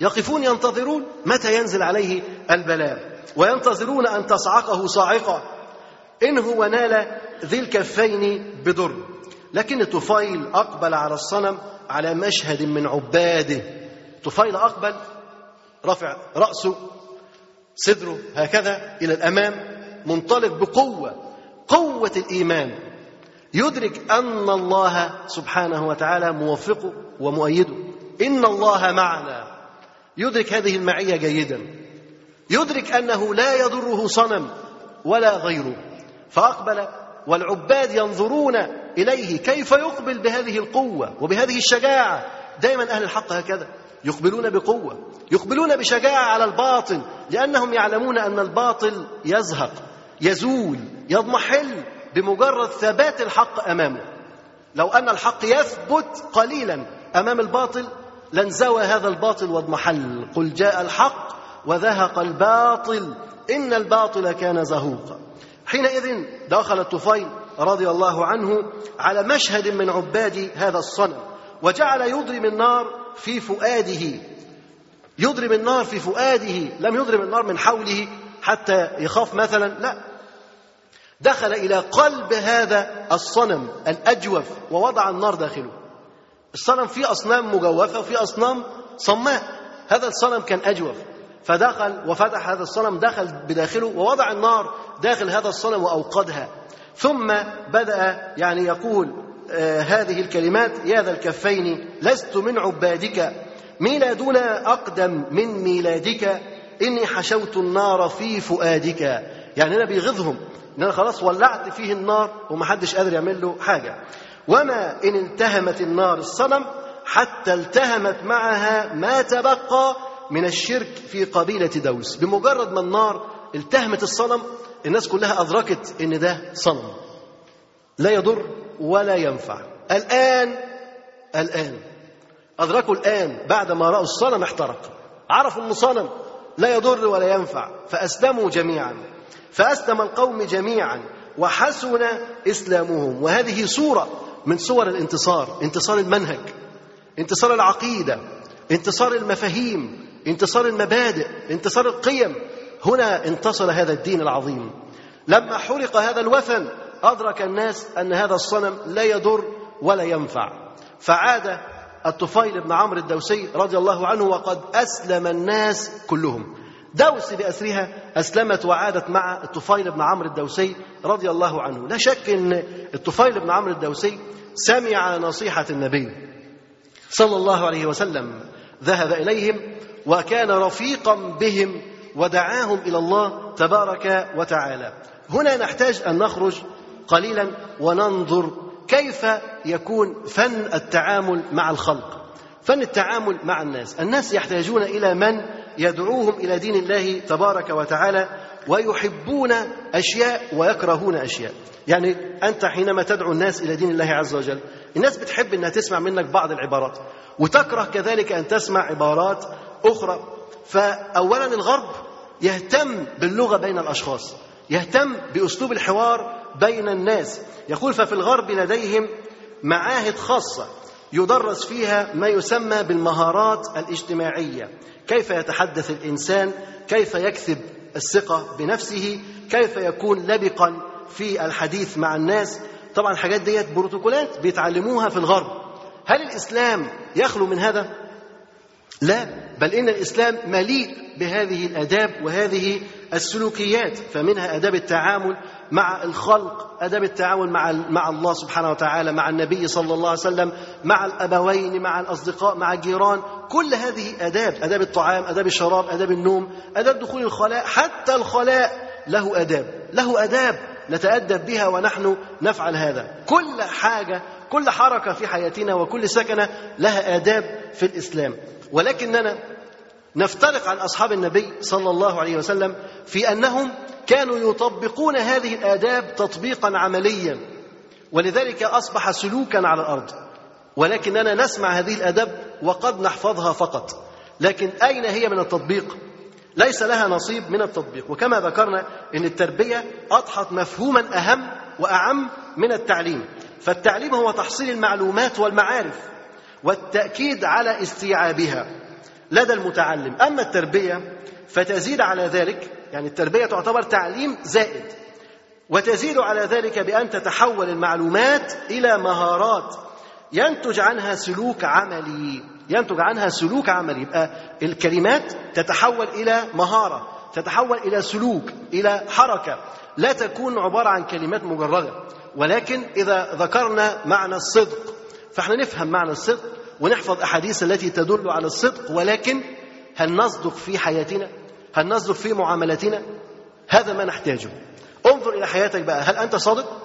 يقفون ينتظرون متى ينزل عليه البلاء. وينتظرون أن تصعقه صاعقة إن هو نال ذي الكفين بضر. لكن الطفيل أقبل على الصنم على مشهد من عباده. طفيل أقبل رفع رأسه صدره هكذا إلى الأمام منطلق بقوة قوة الإيمان. يدرك أن الله سبحانه وتعالى موفقه ومؤيده. إن الله معنا. يدرك هذه المعية جيدا. يدرك أنه لا يضره صنم ولا غيره. فأقبل والعباد ينظرون إليه كيف يقبل بهذه القوة وبهذه الشجاعة. دائما أهل الحق هكذا. يقبلون بقوة يقبلون بشجاعة على الباطل لأنهم يعلمون أن الباطل يزهق يزول يضمحل بمجرد ثبات الحق أمامه. لو أن الحق يثبت قليلا أمام الباطل لانزوى هذا الباطل واضمحل. قل جاء الحق وذهق الباطل إن الباطل كان زهوقا. حينئذ دخل الطفيل رضي الله عنه على مشهد من عباد هذا الصنم وجعل يضرم النار في فؤاده. يضرم النار في فؤاده لم يضرم النار من حوله حتى يخاف مثلا لا. دخل إلى قلب هذا الصنم الأجوف ووضع النار داخله. الصنم فيه أصنام مجوفة وفيه أصنام صماء. هذا الصنم كان أجوف. فدخل وفتح هذا الصنم دخل بداخله ووضع النار داخل هذا الصنم وأوقدها. ثم بدأ يعني يقول آه هذه الكلمات يا ذا الكفين لست من عبادك ميلادنا أقدم من ميلادك إني حشوت النار في فؤادك. يعني أنا بيغيظهم إن أنا خلاص ولعت فيه النار ومحدش قادر يعمل له حاجة. وما إن التهمت النار الصنم حتى التهمت معها ما تبقى من الشرك في قبيلة دوس بمجرد ما النار التهمت الصنم الناس كلها أدركت إن ده صنم. لا يضر ولا ينفع. الآن الآن. أدركوا الآن بعد ما رأوا الصنم احترق. عرفوا أنه صنم. لا يضر ولا ينفع. فأسلموا جميعا. فأسلم القوم جميعا. وحسن إسلامهم. وهذه صورة من صور الانتصار. انتصار المنهج. انتصار العقيدة. انتصار المفاهيم. انتصار المبادئ انتصار القيم. هنا انتصر هذا الدين العظيم. لما حرق هذا الوثن أدرك الناس أن هذا الصنم لا يضر ولا ينفع. فعاد الطفيل بن عمرو الدوسي رضي الله عنه وقد أسلم الناس كلهم. دوس بأسرها أسلمت وعادت مع الطفيل بن عمرو الدوسي رضي الله عنه. لا شك أن الطفيل بن عمرو الدوسي سمع نصيحة النبي صلى الله عليه وسلم. ذهب إليهم وكان رفيقا بهم ودعاهم إلى الله تبارك وتعالى. هنا نحتاج أن نخرج قليلا وننظر كيف يكون فن التعامل مع الخلق فن التعامل مع الناس. الناس يحتاجون إلى من يدعوهم إلى دين الله تبارك وتعالى ويحبون أشياء ويكرهون أشياء. يعني أنت حينما تدعو الناس إلى دين الله عز وجل الناس بتحب أنها تسمع منك بعض العبارات وتكره كذلك أن تسمع عبارات أخرى. فأولا الغرب يهتم باللغة بين الأشخاص يهتم بأسلوب الحوار بين الناس. يقول ففي الغرب لديهم معاهد خاصة يدرس فيها ما يسمى بالمهارات الاجتماعية. كيف يتحدث الإنسان؟ كيف يكسب الثقة بنفسه؟ كيف يكون لبقا في الحديث مع الناس؟ طبعا الحاجات ديت بروتوكولات بيتعلموها في الغرب. هل الإسلام يخلو من هذا؟ لا بل إن الإسلام مليء بهذه الآداب وهذه السلوكيات فمنها آداب التعامل مع الخلق آداب التعامل مع مع الله سبحانه وتعالى مع النبي صلى الله عليه وسلم مع الأبوين مع الأصدقاء مع الجيران كل هذه آداب آداب الطعام آداب الشراب آداب النوم آداب دخول الخلاء حتى الخلاء له آداب له آداب نتأدب بها ونحن نفعل هذا. كل حاجة كل حركة في حياتنا وكل سكنة لها آداب في الإسلام. ولكننا نفترق عن أصحاب النبي صلى الله عليه وسلم في أنهم كانوا يطبقون هذه الآداب تطبيقا عمليا. ولذلك أصبح سلوكا على الأرض. ولكننا نسمع هذه الآداب وقد نحفظها فقط. لكن أين هي من التطبيق؟ ليس لها نصيب من التطبيق. وكما ذكرنا أن التربية أضحت مفهوما أهم وأعم من التعليم. فالتعليم هو تحصيل المعلومات والمعارف. والتأكيد على استيعابها لدى المتعلم. أما التربية فتزيد على ذلك يعني التربية تعتبر تعليم زائد وتزيد على ذلك بأن تتحول المعلومات إلى مهارات ينتج عنها سلوك عملي. ينتج عنها سلوك عملي. يبقى الكلمات تتحول إلى مهارة تتحول إلى سلوك إلى حركة. لا تكون عبارة عن كلمات مجردة ولكن إذا ذكرنا معنى الصدق فاحنا نفهم معنى الصدق ونحفظ أحاديث التي تدل على الصدق ولكن هل نصدق في حياتنا؟ هل نصدق في معاملتنا؟ هذا ما نحتاجه. انظر إلى حياتك بقى هل أنت صادق؟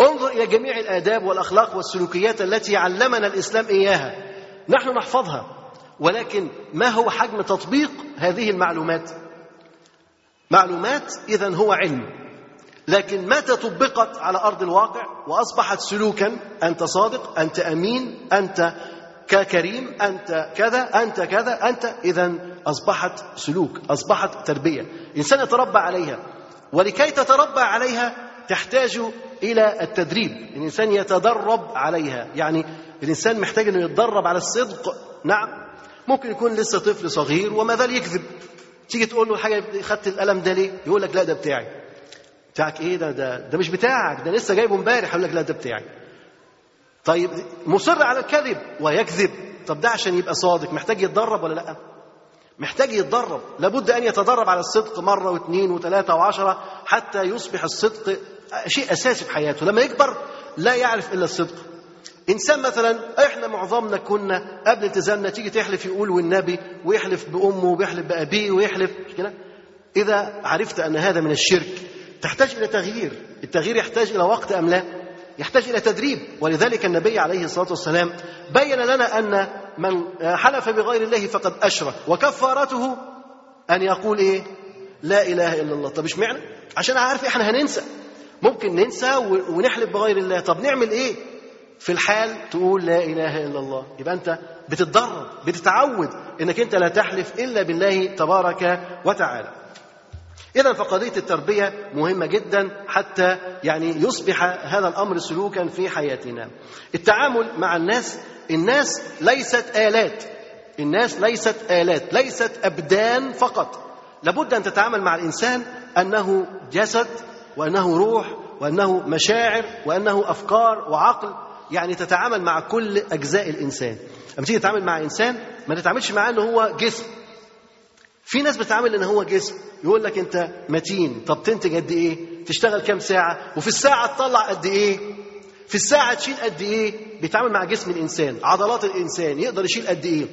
انظر إلى جميع الآداب والأخلاق والسلوكيات التي علمنا الإسلام إياها. نحن نحفظها ولكن ما هو حجم تطبيق هذه المعلومات؟ معلومات إذا هو علم. لكن متى طبقت على أرض الواقع وأصبحت سلوكا؟ أنت صادق أنت أمين أنت ككريم أنت كذا أنت كذا أنت. إذا أصبحت سلوك أصبحت تربية. الإنسان يتربى عليها ولكي تتربى عليها تحتاج إلى التدريب. الإنسان يتدرب عليها. يعني الإنسان محتاج أنه يتدرب على الصدق. نعم ممكن يكون لسه طفل صغير وما زال يكذب. تيجي تقول له حاجة خدت القلم ده ليه؟ يقول لك لا ده بتاعي. بتاعك إيه؟ ده ده ده مش بتاعك ده لسه جايبه امبارح. يقول لك لا ده بتاعي. طيب مصر على الكذب ويكذب. طب ده عشان يبقى صادق. محتاج يتدرب ولا لأ؟ محتاج يتدرب. لابد أن يتدرب على الصدق مرة واثنين وثلاثة وعشرة حتى يصبح الصدق شيء أساسي في حياته. لما يكبر لا يعرف إلا الصدق. إنسان مثلا إحنا معظمنا كنا قبل التزامنا تيجي تحلف يقول والنبي ويحلف بأمه ويحلف بأبيه ويحلف كده؟ إذا عرفت أن هذا من الشرك تحتاج إلى تغيير. التغيير يحتاج إلى وقت أم لا؟ يحتاج إلى تدريب. ولذلك النبي عليه الصلاة والسلام بين لنا أن من حلف بغير الله فقد أشرك. وكفارته أن يقول إيه؟ لا إله إلا الله. طب اشمعنى عشان عارف إحنا هننسى. ممكن ننسى ونحلف بغير الله. طب نعمل إيه؟ في الحال تقول لا إله إلا الله. يبقى أنت بتتدرب بتتعود إنك أنت لا تحلف إلا بالله تبارك وتعالى. إذا فقضية التربية مهمة جدا حتى يعني يصبح هذا الأمر سلوكا في حياتنا. التعامل مع الناس، الناس ليست آلات. الناس ليست آلات، ليست أبدان فقط. لابد أن تتعامل مع الإنسان أنه جسد وأنه روح وأنه مشاعر وأنه أفكار وعقل، يعني تتعامل مع كل أجزاء الإنسان. لما تيجي تتعامل مع إنسان ما تتعاملش معاه أنه هو جسم في ناس بتعامل إن هو جسم يقول لك أنت متين طب تنتج قد إيه؟ تشتغل كام ساعة؟ وفي الساعة تطلع قد إيه؟ في الساعة تشيل قد إيه؟ بيتعامل مع جسم الإنسان عضلات الإنسان يقدر يشيل قد إيه؟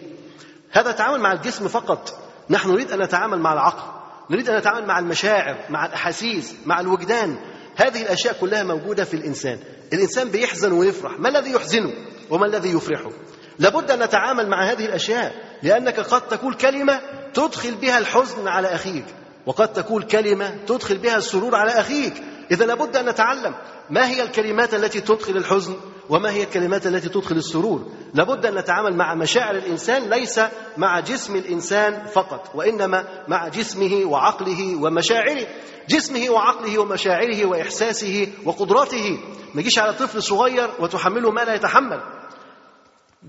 هذا تعامل مع الجسم فقط. نحن نريد أن نتعامل مع العقل نريد أن نتعامل مع المشاعر مع الأحاسيس مع الوجدان. هذه الأشياء كلها موجودة في الإنسان. الإنسان بيحزن ويفرح. ما الذي يحزنه وما الذي يفرحه؟ لابد أن نتعامل مع هذه الأشياء. لأنك قد تقول كلمة تدخل بها الحزن على أخيك وقد تقول كلمة تدخل بها السرور على أخيك. إذا لابد أن نتعلم ما هي الكلمات التي تدخل الحزن وما هي الكلمات التي تدخل السرور. لابد أن نتعامل مع مشاعر الإنسان ليس مع جسم الإنسان فقط وإنما مع جسمه وعقله ومشاعره. جسمه وعقله ومشاعره وإحساسه وقدراته. ما على طفل صغير وتحمله ما لا يتحمل.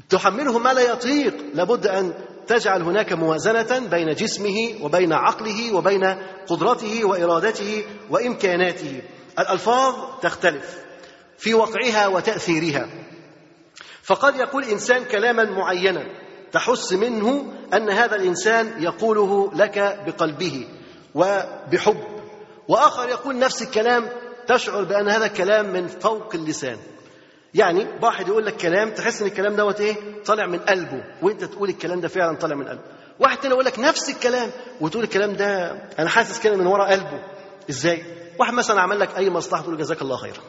تحمله ما لا يطيق. لابد أن تجعل هناك موازنة بين جسمه وبين عقله وبين قدرته وإرادته وإمكاناته. الألفاظ تختلف في وقعها وتأثيرها. فقد يقول إنسان كلاما معينا تحس منه أن هذا الإنسان يقوله لك بقلبه وبحب. وآخر يقول نفس الكلام تشعر بأن هذا الكلام من فوق اللسان. يعني واحد يقول لك كلام تحس إن الكلام دوت إيه؟ طالع من قلبه وأنت تقول الكلام ده فعلا طالع من قلبه. واحد تاني يقول لك نفس الكلام وتقول الكلام ده أنا حاسس كده من ورا قلبه. إزاي؟ واحد مثلا عمل لك أي مصلحة تقول جزاك الله خيرا.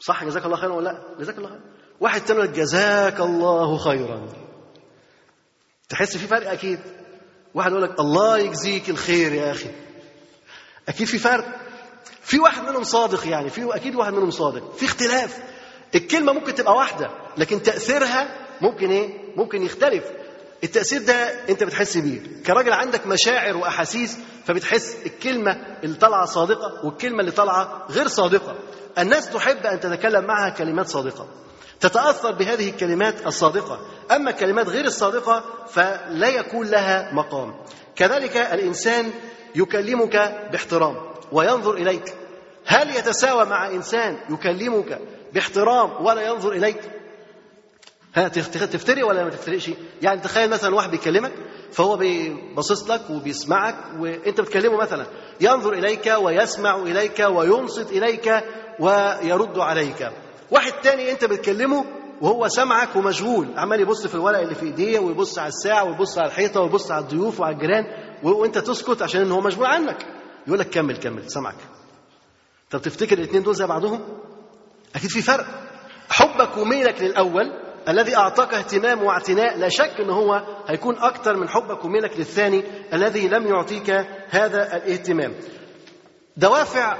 صح جزاك الله خيرا ولا لأ؟ جزاك الله خيرا. واحد تاني يقول لك جزاك الله خيرا. تحس في فرق أكيد. واحد يقول لك الله يجزيك الخير يا أخي. أكيد في فرق. في واحد منهم صادق يعني في أكيد واحد منهم صادق. في اختلاف. الكلمة ممكن تبقى واحدة لكن تأثيرها ممكن إيه؟ ممكن يختلف. التأثير ده أنت بتحس بيه. كراجل عندك مشاعر وأحاسيس فبتحس الكلمة اللي طالعة صادقة والكلمة اللي طالعة غير صادقة. الناس تحب أن تتكلم معها كلمات صادقة تتأثر بهذه الكلمات الصادقة. أما الكلمات غير الصادقة فلا يكون لها مقام. كذلك الإنسان يكلمك باحترام وينظر إليك. هل يتساوى مع إنسان يكلمك باحترام ولا ينظر إليك. ها تفتري ولا ما تفترقش يعني تخيل مثلا واحد بيكلمك فهو بيبصص لك وبيسمعك وأنت بتكلمه مثلا ينظر إليك ويسمع إليك وينصت إليك ويرد عليك. واحد تاني أنت بتكلمه وهو سمعك ومشغول عمال يبص في الورق اللي في إيديه ويبص على الساعة ويبص على الحيطة ويبص على الضيوف وعلى الجيران وأنت تسكت عشان هو مشغول عنك. يقول لك كمل كمل سمعك. طب تفتكر الاثنين دول زي بعضهم؟ أكيد في فرق. حبك وميلك للأول الذي أعطاك اهتمام واعتناء لا شك ان هو هيكون أكتر من حبك وميلك للثاني الذي لم يعطيك هذا الاهتمام. دوافع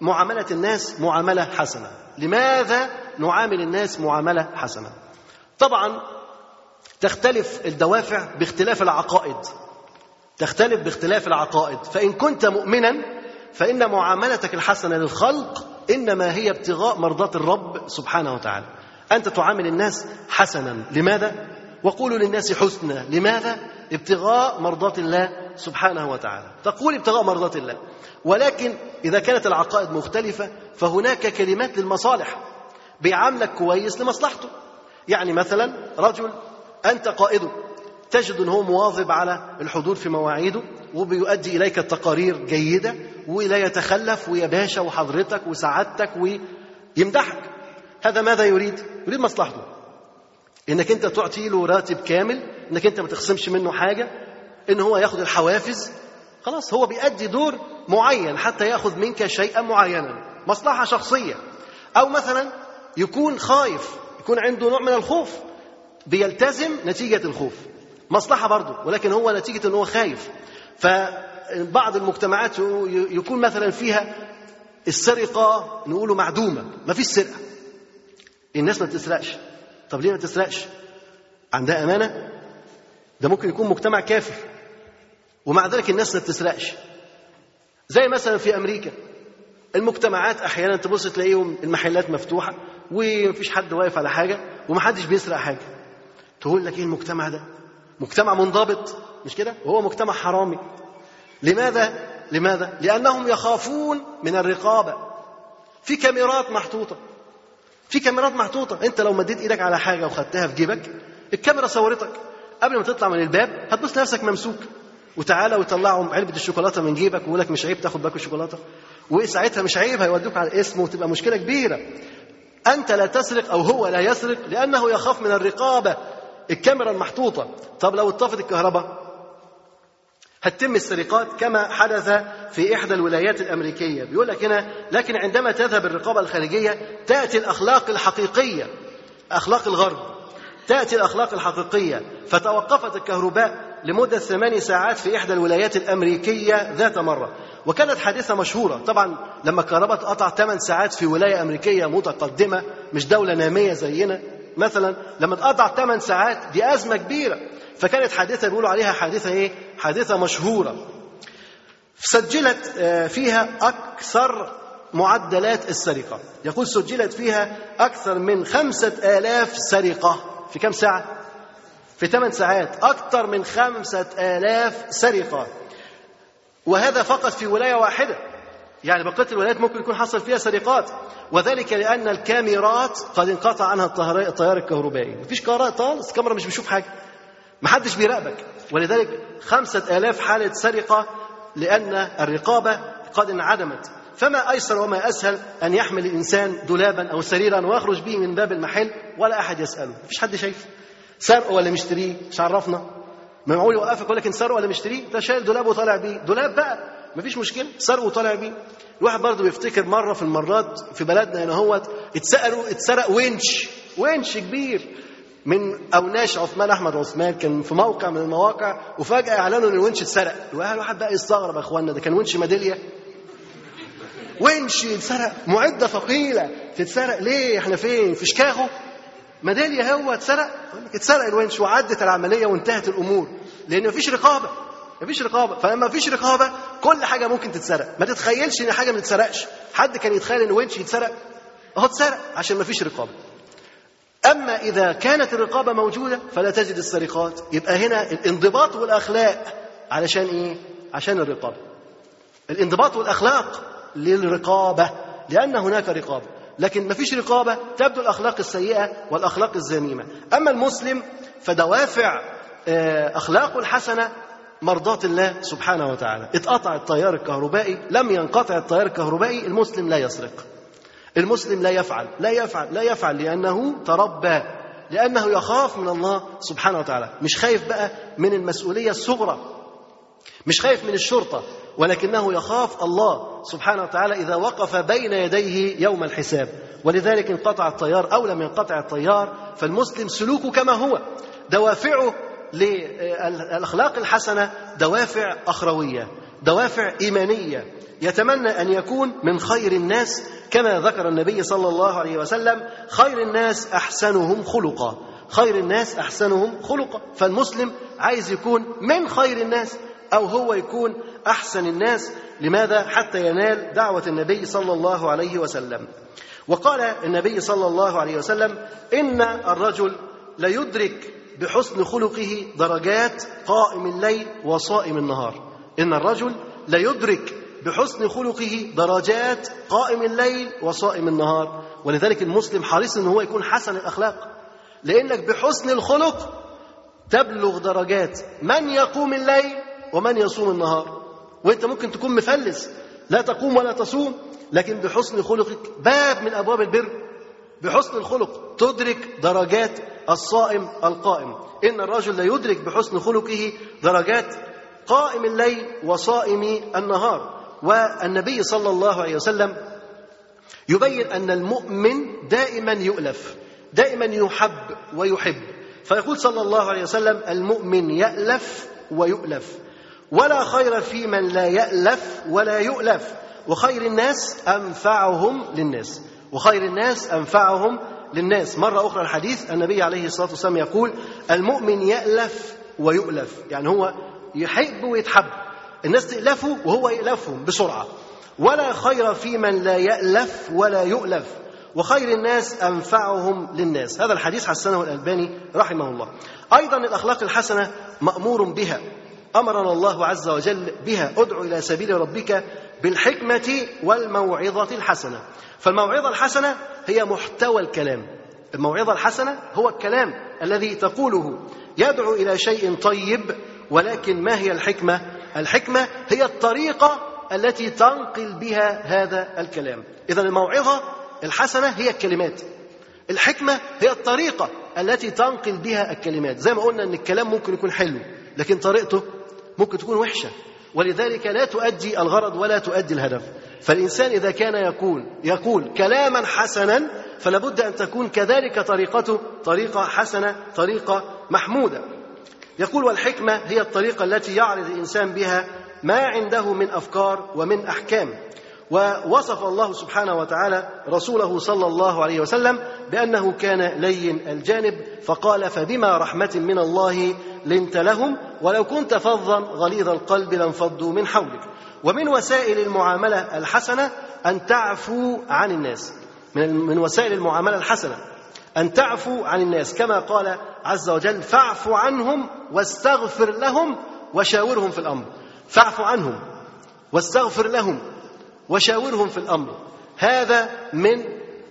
معاملة الناس معاملة حسنة. لماذا نعامل الناس معاملة حسنة؟ طبعا تختلف الدوافع باختلاف العقائد. تختلف باختلاف العقائد. فإن كنت مؤمنا فإن معاملتك الحسنة للخلق إنما هي ابتغاء مرضات الرب سبحانه وتعالى. أنت تعامل الناس حسنا. لماذا؟ وقولوا للناس حسنا. لماذا؟ ابتغاء مرضات الله سبحانه وتعالى. تقول ابتغاء مرضات الله. ولكن إذا كانت العقائد مختلفة فهناك كلمات للمصالح. بيعاملك كويس لمصلحته. يعني مثلا رجل أنت قائده تجد ان هو مواظب على الحضور في مواعيده. وبيؤدي إليك التقارير جيدة ولا يتخلف ويا باشا وحضرتك وسعادتك ويمدحك. هذا ماذا يريد؟ يريد مصلحته. إنك أنت تعطي له راتب كامل إنك أنت ما تخصمش منه حاجة إن هو ياخد الحوافز. خلاص هو بيأدي دور معين حتى يأخذ منك شيئا معينا. مصلحة شخصية. أو مثلا يكون خايف يكون عنده نوع من الخوف. بيلتزم نتيجة الخوف. مصلحة برضه ولكن هو نتيجة إن هو خايف. فبعض المجتمعات يكون مثلا فيها السرقة نقوله معدومة ما فيش سرقة. الناس ما بتسرقش. طب ليه ما تسرقش؟ عندها أمانة؟ ده ممكن يكون مجتمع كافر. ومع ذلك الناس ما بتسرقش. زي مثلا في أمريكا. المجتمعات أحيانا تبص تلاقيهم المحلات مفتوحة ومفيش حد واقف على حاجة ومحدش بيسرق حاجة. تقول لك إيه المجتمع ده؟ مجتمع منضبط. مش كده؟ وهو مجتمع حرامي. لماذا؟ لماذا؟ لأنهم يخافون من الرقابة. في كاميرات محطوطة. في كاميرات محطوطة. أنت لو مديت إيدك على حاجة وخدتها في جيبك الكاميرا صورتك. قبل ما تطلع من الباب هتبص نفسك ممسوك. وتعالى ويطلعوا علبة الشوكولاتة من جيبك ويقول لك مش عيب تاخد باكو الشوكولاته وساعتها مش عيب؟ هيودوك على الاسم وتبقى مشكلة كبيرة. أنت لا تسرق أو هو لا يسرق لأنه يخاف من الرقابة. الكاميرا المحطوطة. طب لو اتطفت الكهرباء؟ هتتم السرقات كما حدث في إحدى الولايات الأمريكية. بيقول لك هنا لكن عندما تذهب الرقابة الخارجية تأتي الأخلاق الحقيقية أخلاق الغرب تأتي الأخلاق الحقيقية. فتوقفت الكهرباء لمدة ثماني ساعات في إحدى الولايات الأمريكية ذات مرة. وكانت حادثة مشهورة. طبعا لما الكهرباء تقطع 8 ساعات في ولاية أمريكية متقدمة مش دولة نامية زينا. مثلا لما تقطع 8 ساعات دي أزمة كبيرة. فكانت حادثة بيقولوا عليها حادثة إيه؟ حادثة مشهورة. سجلت فيها أكثر معدلات السرقة. يقول سجلت فيها أكثر من خمسة آلاف سرقة. في كم ساعة؟ في ثمان ساعات. أكثر من خمسة آلاف سرقة. وهذا فقط في ولاية واحدة. يعني بقية الولايات ممكن يكون حصل فيها سرقات. وذلك لأن الكاميرات قد انقطع عنها التيار الكهربائي. مفيش كاميرات خالص. الكاميرا مش بيشوف حاجة. محدش بيراقبك. ولذلك خمسة آلاف حالة سرقة لأن الرقابة قد انعدمت. فما أيسر وما أسهل أن يحمل الإنسان دولابا أو سريرا ويخرج به من باب المحل ولا أحد يسأله. مفيش حد شايف. سرقه ولا مشتريه؟ مش عرفنا. معقول يوقفك يقول لك سرقه ولا مشتريه؟ ده شايل دولاب وطالع بيه. دولاب بقى. مفيش مشكلة. سرقه وطالع بيه. الواحد برضه بيفتكر مرة في المرات في بلدنا هنا هوت اتسرقوا اتسرق ونش ونش كبير. من أوناش عثمان أحمد عثمان كان في موقع من المواقع وفجأة اعلنوا إن الونش اتسرق. الواحد بقى يستغرب يا اخوانا ده كان ونش ميدالية. ونش اتسرق معدة ثقيلة. تتسرق ليه؟ إحنا فين؟ في شيكاغو ميدالية هو اتسرق؟ اتسرق الونش وعدت العملية وانتهت الأمور لأن مفيش رقابة مفيش رقابة. فلما مفيش رقابة كل حاجة ممكن تتسرق. ما تتخيلش إن حاجة ما تتسرقش. حد كان يتخيل إن ونش يتسرق؟ اهو اتسرق عشان مفيش رقابة. أما إذا كانت الرقابة موجودة فلا تجد السرقات. يبقى هنا الانضباط والأخلاق علشان إيه؟ عشان الرقابة. الانضباط والأخلاق للرقابة لأن هناك رقابة. لكن ما فيش رقابة تبدو الأخلاق السيئة والأخلاق الذميمة أما المسلم فدوافع أخلاقه الحسنة مرضاة الله سبحانه وتعالى. اتقطع التيار الكهربائي لم ينقطع التيار الكهربائي المسلم لا يسرق. المسلم لا يفعل لا يفعل لا يفعل لأنه تربى لأنه يخاف من الله سبحانه وتعالى. مش خايف بقى من المسؤولية الصغرى مش خايف من الشرطة ولكنه يخاف الله سبحانه وتعالى إذا وقف بين يديه يوم الحساب. ولذلك انقطع التيار أو لم ينقطع التيار فالمسلم سلوكه كما هو. دوافعه للأخلاق الحسنة دوافع أخروية دوافع إيمانية. يتمنى أن يكون من خير الناس كما ذكر النبي صلى الله عليه وسلم خير الناس أحسنهم خلقا. خير الناس أحسنهم خلقا. فالمسلم عايز يكون من خير الناس أو هو يكون أحسن الناس. لماذا؟ حتى ينال دعوة النبي صلى الله عليه وسلم. وقال النبي صلى الله عليه وسلم إن الرجل ليدرك بحسن خلقه درجات قائم الليل وصائم النهار. إن الرجل ليدرك بحسن خلقه درجات قائم الليل وصائم النهار. ولذلك المسلم حريص إن هو يكون حسن الأخلاق. لأنك بحسن الخلق تبلغ درجات من يقوم الليل ومن يصوم النهار. وإنت ممكن تكون مفلس لا تقوم ولا تصوم لكن بحسن خلقك باب من أبواب البر. بحسن الخلق تدرك درجات الصائم القائم. إن الرجل لا يدرك بحسن خلقه درجات قائم الليل وصائم النهار. والنبي صلى الله عليه وسلم يبين أن المؤمن دائما يؤلف دائما يحب ويحب. فيقول صلى الله عليه وسلم المؤمن يألف ويؤلف ولا خير في من لا يألف ولا يؤلف. وخير الناس أنفعهم للناس وخير الناس أنفعهم للناس. مرة أخرى الحديث النبي عليه الصلاة والسلام يقول المؤمن يألف ويؤلف يعني هو يحب ويتحب. الناس تألفه وهو يألفهم بسرعة. ولا خير في من لا يألف ولا يؤلف وخير الناس أنفعهم للناس. هذا الحديث حسنه الألباني رحمه الله. أيضا الأخلاق الحسنة مأمور بها أمرنا الله عز وجل بها. ادع إلى سبيل ربك بالحكمة والموعظة الحسنة. فالموعظة الحسنة هي محتوى الكلام. الموعظة الحسنة هو الكلام الذي تقوله. يدعو إلى شيء طيب ولكن ما هي الحكمة؟ الحكمة هي الطريقة التي تنقل بها هذا الكلام. إذا الموعظة الحسنة هي الكلمات. الحكمة هي الطريقة التي تنقل بها الكلمات. زي ما قلنا أن الكلام ممكن يكون حلو لكن طريقته ممكن تكون وحشة. ولذلك لا تؤدي الغرض ولا تؤدي الهدف. فالإنسان إذا كان يقول يقول كلاما حسنا فلا بد أن تكون كذلك طريقته طريقة حسنة طريقة محمودة. يقول والحكمة هي الطريقة التي يعرض الإنسان بها ما عنده من أفكار ومن أحكام. ووصف الله سبحانه وتعالى رسوله صلى الله عليه وسلم بأنه كان لين الجانب فقال فبما رحمة من الله لنت لهم ولو كنت فظا غليظ القلب لانفضوا من حولك. ومن وسائل المعاملة الحسنة أن تعفو عن الناس. من وسائل المعاملة الحسنة. أن تعفو عن الناس. كما قال عز وجل فاعف عنهم واستغفر لهم وشاورهم في الأمر. فاعف عنهم واستغفر لهم وشاورهم في الأمر. هذا من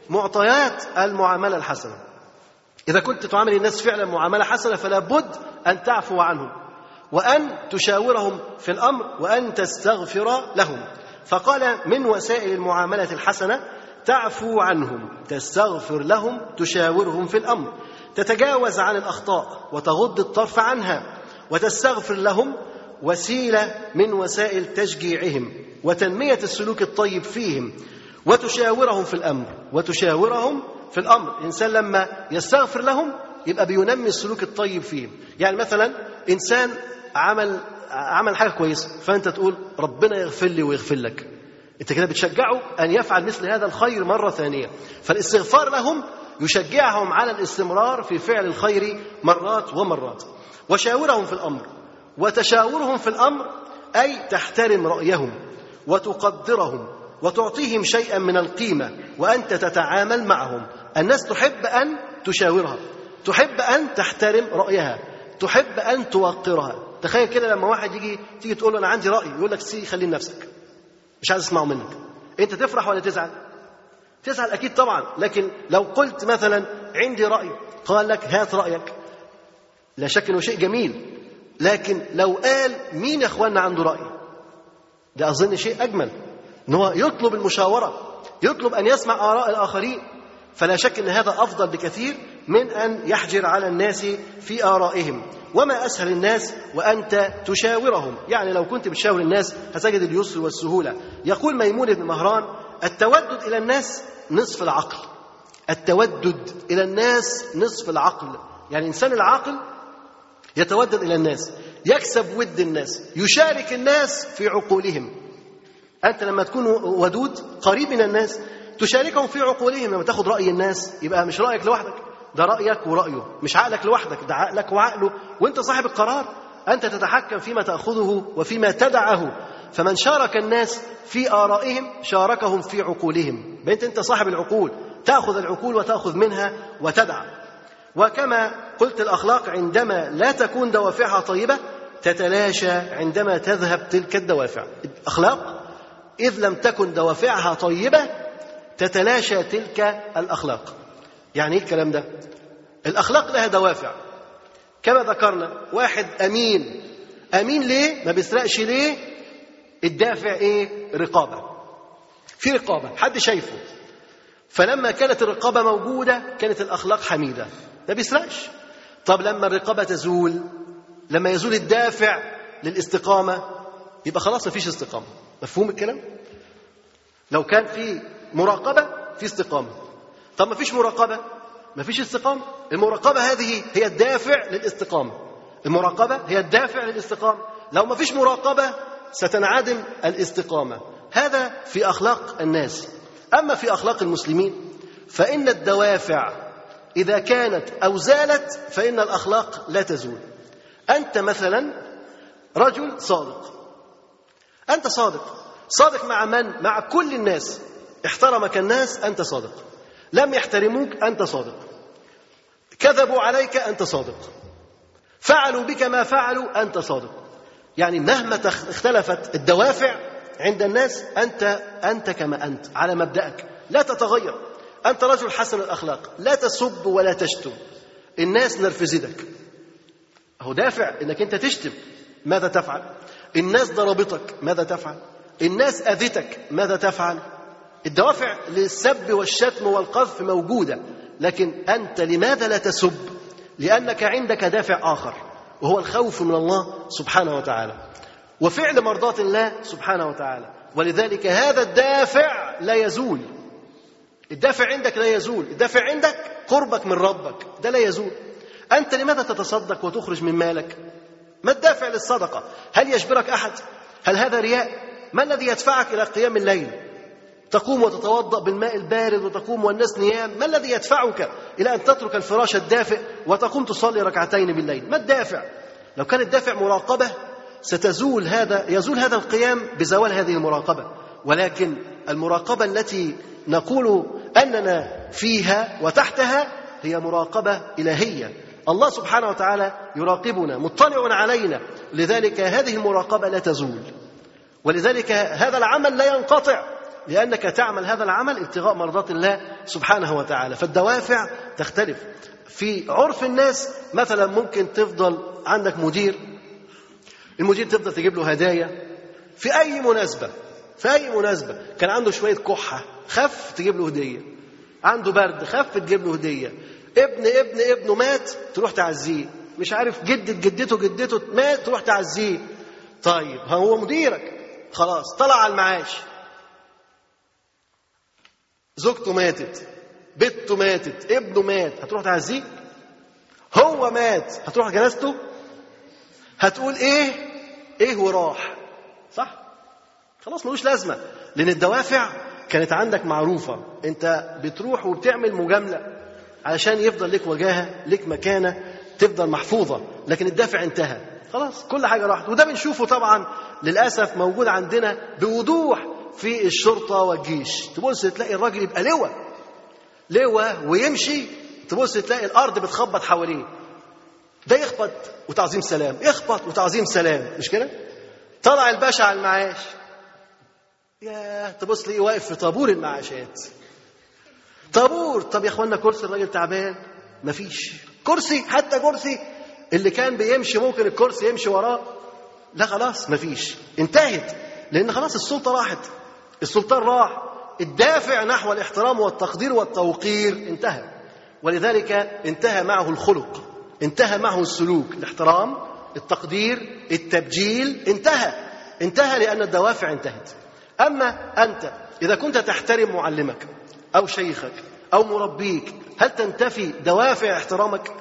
معطيات المعاملة الحسنة. إذا كنت تعامل الناس فعلا معاملة حسنة فلا بد أن تعفو عنهم وأن تشاورهم في الأمر وأن تستغفر لهم. فقال من وسائل المعاملة الحسنة تعفو عنهم تستغفر لهم تشاورهم في الأمر تتجاوز عن الأخطاء وتغض الطرف عنها وتستغفر لهم وسيلة من وسائل تشجيعهم وتنمية السلوك الطيب فيهم وتشاورهم في الأمر وتشاورهم في الأمر. إنسان لما يستغفر لهم يبقى بينمي السلوك الطيب فيهم. يعني مثلا إنسان عمل عمل حاجة كويسة فأنت تقول ربنا يغفر لي ويغفر لك. أنت كده بتشجعه أن يفعل مثل هذا الخير مرة ثانية. فالاستغفار لهم يشجعهم على الاستمرار في فعل الخير مرات ومرات. وشاورهم في الأمر. وتشاورهم في الأمر أي تحترم رأيهم وتقدرهم وتعطيهم شيئا من القيمة وأنت تتعامل معهم. الناس تحب أن تشاورها. تحب أن تحترم رأيها. تحب أن توقرها. تخيل كده لما واحد يجي تيجي تقول له أنا عندي رأي يقول لك سي خليه لنفسك. مش عايز أسمعه منك. أنت تفرح ولا تزعل؟ تزعل أكيد طبعا لكن لو قلت مثلا عندي رأي قال لك هات رأيك. لا شك أنه شيء جميل لكن لو قال مين يا اخوانا عنده رأي؟ ده أظن شيء أجمل إن هو يطلب المشاورة يطلب أن يسمع آراء الآخرين. فلا شك أن هذا أفضل بكثير من أن يحجر على الناس في آرائهم. وما أسهل الناس وأنت تشاورهم. يعني لو كنت بتشاور الناس هتجد اليسر والسهولة. يقول ميمون بن مهران التودد إلى الناس نصف العقل. التودد إلى الناس نصف العقل. يعني الإنسان العاقل يتودد إلى الناس يكسب ود الناس يشارك الناس في عقولهم. أنت لما تكون ودود قريب من الناس تشاركهم في عقولهم. لما تاخد رأي الناس يبقى مش رأيك لوحدك. ده رأيك ورأيه. مش عقلك لوحدك ده عقلك وعقله. وانت صاحب القرار. أنت تتحكم فيما تأخذه وفيما تدعه. فمن شارك الناس في آرائهم شاركهم في عقولهم. بنت أنت صاحب العقول. تأخذ العقول وتأخذ منها وتدع. وكما قلت الأخلاق عندما لا تكون دوافعها طيبة تتلاشى عندما تذهب تلك الدوافع. الأخلاق إذ لم تكن دوافعها طيبة تتلاشى تلك الأخلاق. يعني إيه الكلام ده؟ الأخلاق لها دوافع. كما ذكرنا واحد أمين. أمين ليه؟ ما بيسرقش ليه؟ الدافع إيه؟ رقابة. في رقابة حد شايفه. فلما كانت الرقابة موجودة كانت الأخلاق حميدة. ما بيسرقش. طب لما الرقابة تزول لما يزول الدافع للاستقامة يبقى خلاص مفيش استقامة. مفهوم الكلام؟ لو كان في مراقبة في استقامة. طب مفيش مراقبة؟ مفيش استقامة؟ المراقبة هذه هي الدافع للاستقامة. المراقبة هي الدافع للاستقامة. لو مفيش مراقبة ستنعدم الاستقامة. هذا في أخلاق الناس. أما في أخلاق المسلمين فإن الدوافع إذا كانت أو زالت فإن الأخلاق لا تزول. أنت مثلا رجل صادق. أنت صادق. صادق مع من؟ مع كل الناس. احترمك الناس أنت صادق. لم يحترموك أنت صادق. كذبوا عليك أنت صادق. فعلوا بك ما فعلوا أنت صادق. يعني مهما اختلفت الدوافع عند الناس أنت أنت كما أنت على مبدأك. لا تتغير. أنت رجل حسن الأخلاق. لا تسب ولا تشتم. الناس نرفزتك هو دافع إنك أنت تشتم. ماذا تفعل؟ الناس ضربتك ماذا تفعل؟ الناس اذتك ماذا تفعل؟ الدوافع للسب والشتم والقذف موجودة لكن أنت لماذا لا تسب؟ لأنك عندك دافع آخر وهو الخوف من الله سبحانه وتعالى. وفعل مرضاة الله سبحانه وتعالى. ولذلك هذا الدافع لا يزول. الدافع عندك لا يزول. الدافع عندك قربك من ربك. ده لا يزول. أنت لماذا تتصدق وتخرج من مالك؟ ما الدافع للصدقة؟ هل يجبرك أحد؟ هل هذا رياء؟ ما الذي يدفعك إلى قيام الليل؟ تقوم وتتوضأ بالماء البارد وتقوم والناس نيام. ما الذي يدفعك إلى أن تترك الفراش الدافئ وتقوم تصلي ركعتين بالليل؟ ما الدافع؟ لو كان الدافع مراقبة ستزول هذا يزول هذا القيام بزوال هذه المراقبة. ولكن المراقبة التي نقول أننا فيها وتحتها هي مراقبة إلهية. الله سبحانه وتعالى يراقبنا مطلع علينا. لذلك هذه المراقبة لا تزول. ولذلك هذا العمل لا ينقطع. لأنك تعمل هذا العمل ابتغاء مرضات الله سبحانه وتعالى. فالدوافع تختلف. في عرف الناس مثلا ممكن تفضل عندك مدير المدير تفضل تجيب له هدايا. في أي مناسبة في أي مناسبة. كان عنده شوية كحة خف تجيب له هدية. عنده برد خف تجيب له هدية. ابن ابن ابنه مات تروح تعزيه. مش عارف جدة جدته جدته مات تروح تعزيه. طيب هو مديرك. خلاص طلع على المعاش. زوجته ماتت بنته ماتت ابنه مات هتروح تعزيه؟ هو مات هتروح جنازته هتقول إيه؟ إيه وراح. صح؟ خلاص ملوش لازمة لأن الدوافع كانت عندك معروفة. أنت بتروح وبتعمل مجاملة علشان يفضل لك وجاهة لك مكانة تفضل محفوظة لكن الدافع انتهى. خلاص كل حاجة راحت. وده بنشوفه طبعا للأسف موجود عندنا بوضوح في الشرطة والجيش. تبص تلاقي الراجل يبقى لواء. لواء ويمشي تبص تلاقي الأرض بتخبط حواليه. ده يخبط وتعظيم سلام. يخبط وتعظيم سلام. مش كده؟ طلع الباشا على المعاش. يا تبص ليه واقف في طابور المعاشات. طابور. طب يا اخوانا كرسي الراجل تعبان. مفيش. كرسي حتى كرسي اللي كان بيمشي ممكن الكرسي يمشي وراه. لا خلاص مفيش. انتهت. لأن خلاص السلطة راحت. السلطان راح الدافع نحو الاحترام والتقدير والتوقير انتهى. ولذلك انتهى معه الخلق انتهى معه السلوك. الاحترام التقدير التبجيل انتهى. انتهى لأن الدوافع انتهت. أما أنت إذا كنت تحترم معلمك أو شيخك أو مربيك هل تنتفي دوافع احترامك؟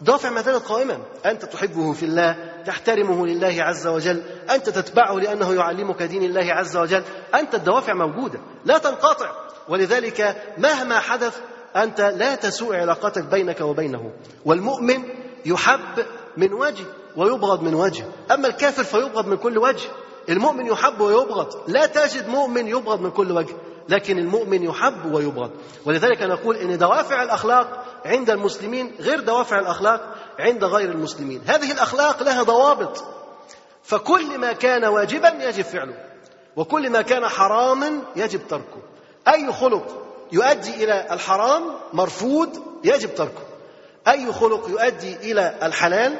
دوافع ما زالت قائمة. أنت تحبه في الله تحترمه لله عز وجل. أنت تتبعه لأنه يعلمك دين الله عز وجل. أنت الدوافع موجودة لا تنقطع. ولذلك مهما حدث أنت لا تسوء علاقتك بينك وبينه. والمؤمن يحب من وجه ويبغض من وجه. أما الكافر فيبغض من كل وجه. المؤمن يحب ويبغض. لا تجد مؤمن يبغض من كل وجه لكن المؤمن يحب ويبغض. ولذلك نقول إن دوافع الأخلاق عند المسلمين غير دوافع الأخلاق عند غير المسلمين. هذه الأخلاق لها ضوابط. فكل ما كان واجبا يجب فعله وكل ما كان حراما يجب تركه. أي خلق يؤدي إلى الحرام مرفوض يجب تركه. أي خلق يؤدي إلى الحلال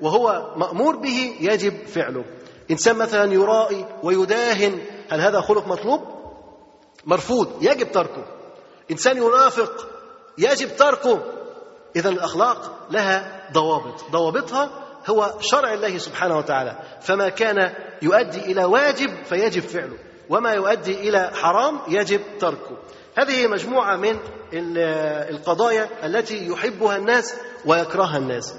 وهو مأمور به يجب فعله. إنسان مثلا يرائي ويداهن هل هذا خلق مطلوب؟ مرفوض يجب تركه. إنسان ينافق يجب تركه. اذا الأخلاق لها ضوابط. ضوابطها هو شرع الله سبحانه وتعالى. فما كان يؤدي إلى واجب فيجب فعله. وما يؤدي إلى حرام يجب تركه. هذه مجموعة من القضايا التي يحبها الناس ويكرهها الناس.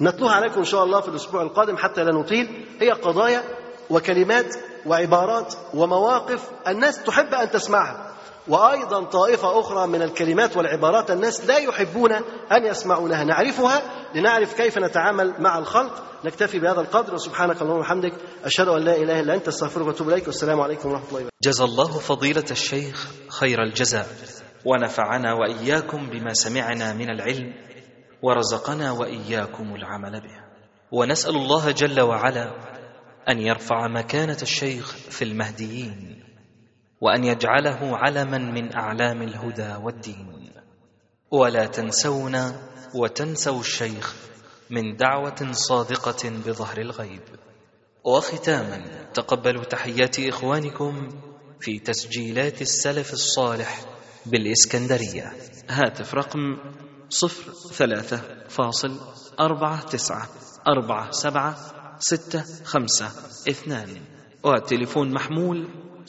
نتلوها عليكم إن شاء الله في الأسبوع القادم حتى لا نطيل. هي قضايا وكلمات وعبارات ومواقف الناس تحب أن تسمعها. وأيضا طائفة أخرى من الكلمات والعبارات الناس لا يحبون أن يسمعونها. نعرفها لنعرف كيف نتعامل مع الخلق. نكتفي بهذا القدر. وسبحانك اللهم وبحمدك. أشهد أن لا إله إلا أنت. أستغفرك وأتوب إليك. والسلام عليكم ورحمة الله وبركاته. جزى الله فضيلة الشيخ خير الجزاء. ونفعنا وإياكم بما سمعنا من العلم ورزقنا وإياكم العمل به. ونسأل الله جل وعلا أن يرفع مكانة الشيخ في المهديين. وأن يجعله علما من أعلام الهدى والدين. ولا تنسونا وتنسوا الشيخ من دعوة صادقة بظهر الغيب. وختاما تقبلوا تحيات إخوانكم في تسجيلات السلف الصالح بالإسكندرية. هاتف رقم صفر ثلاثة فاصل أربعة تسعة أربعة سبعة ستة خمسة اثنان. والتليفون محمول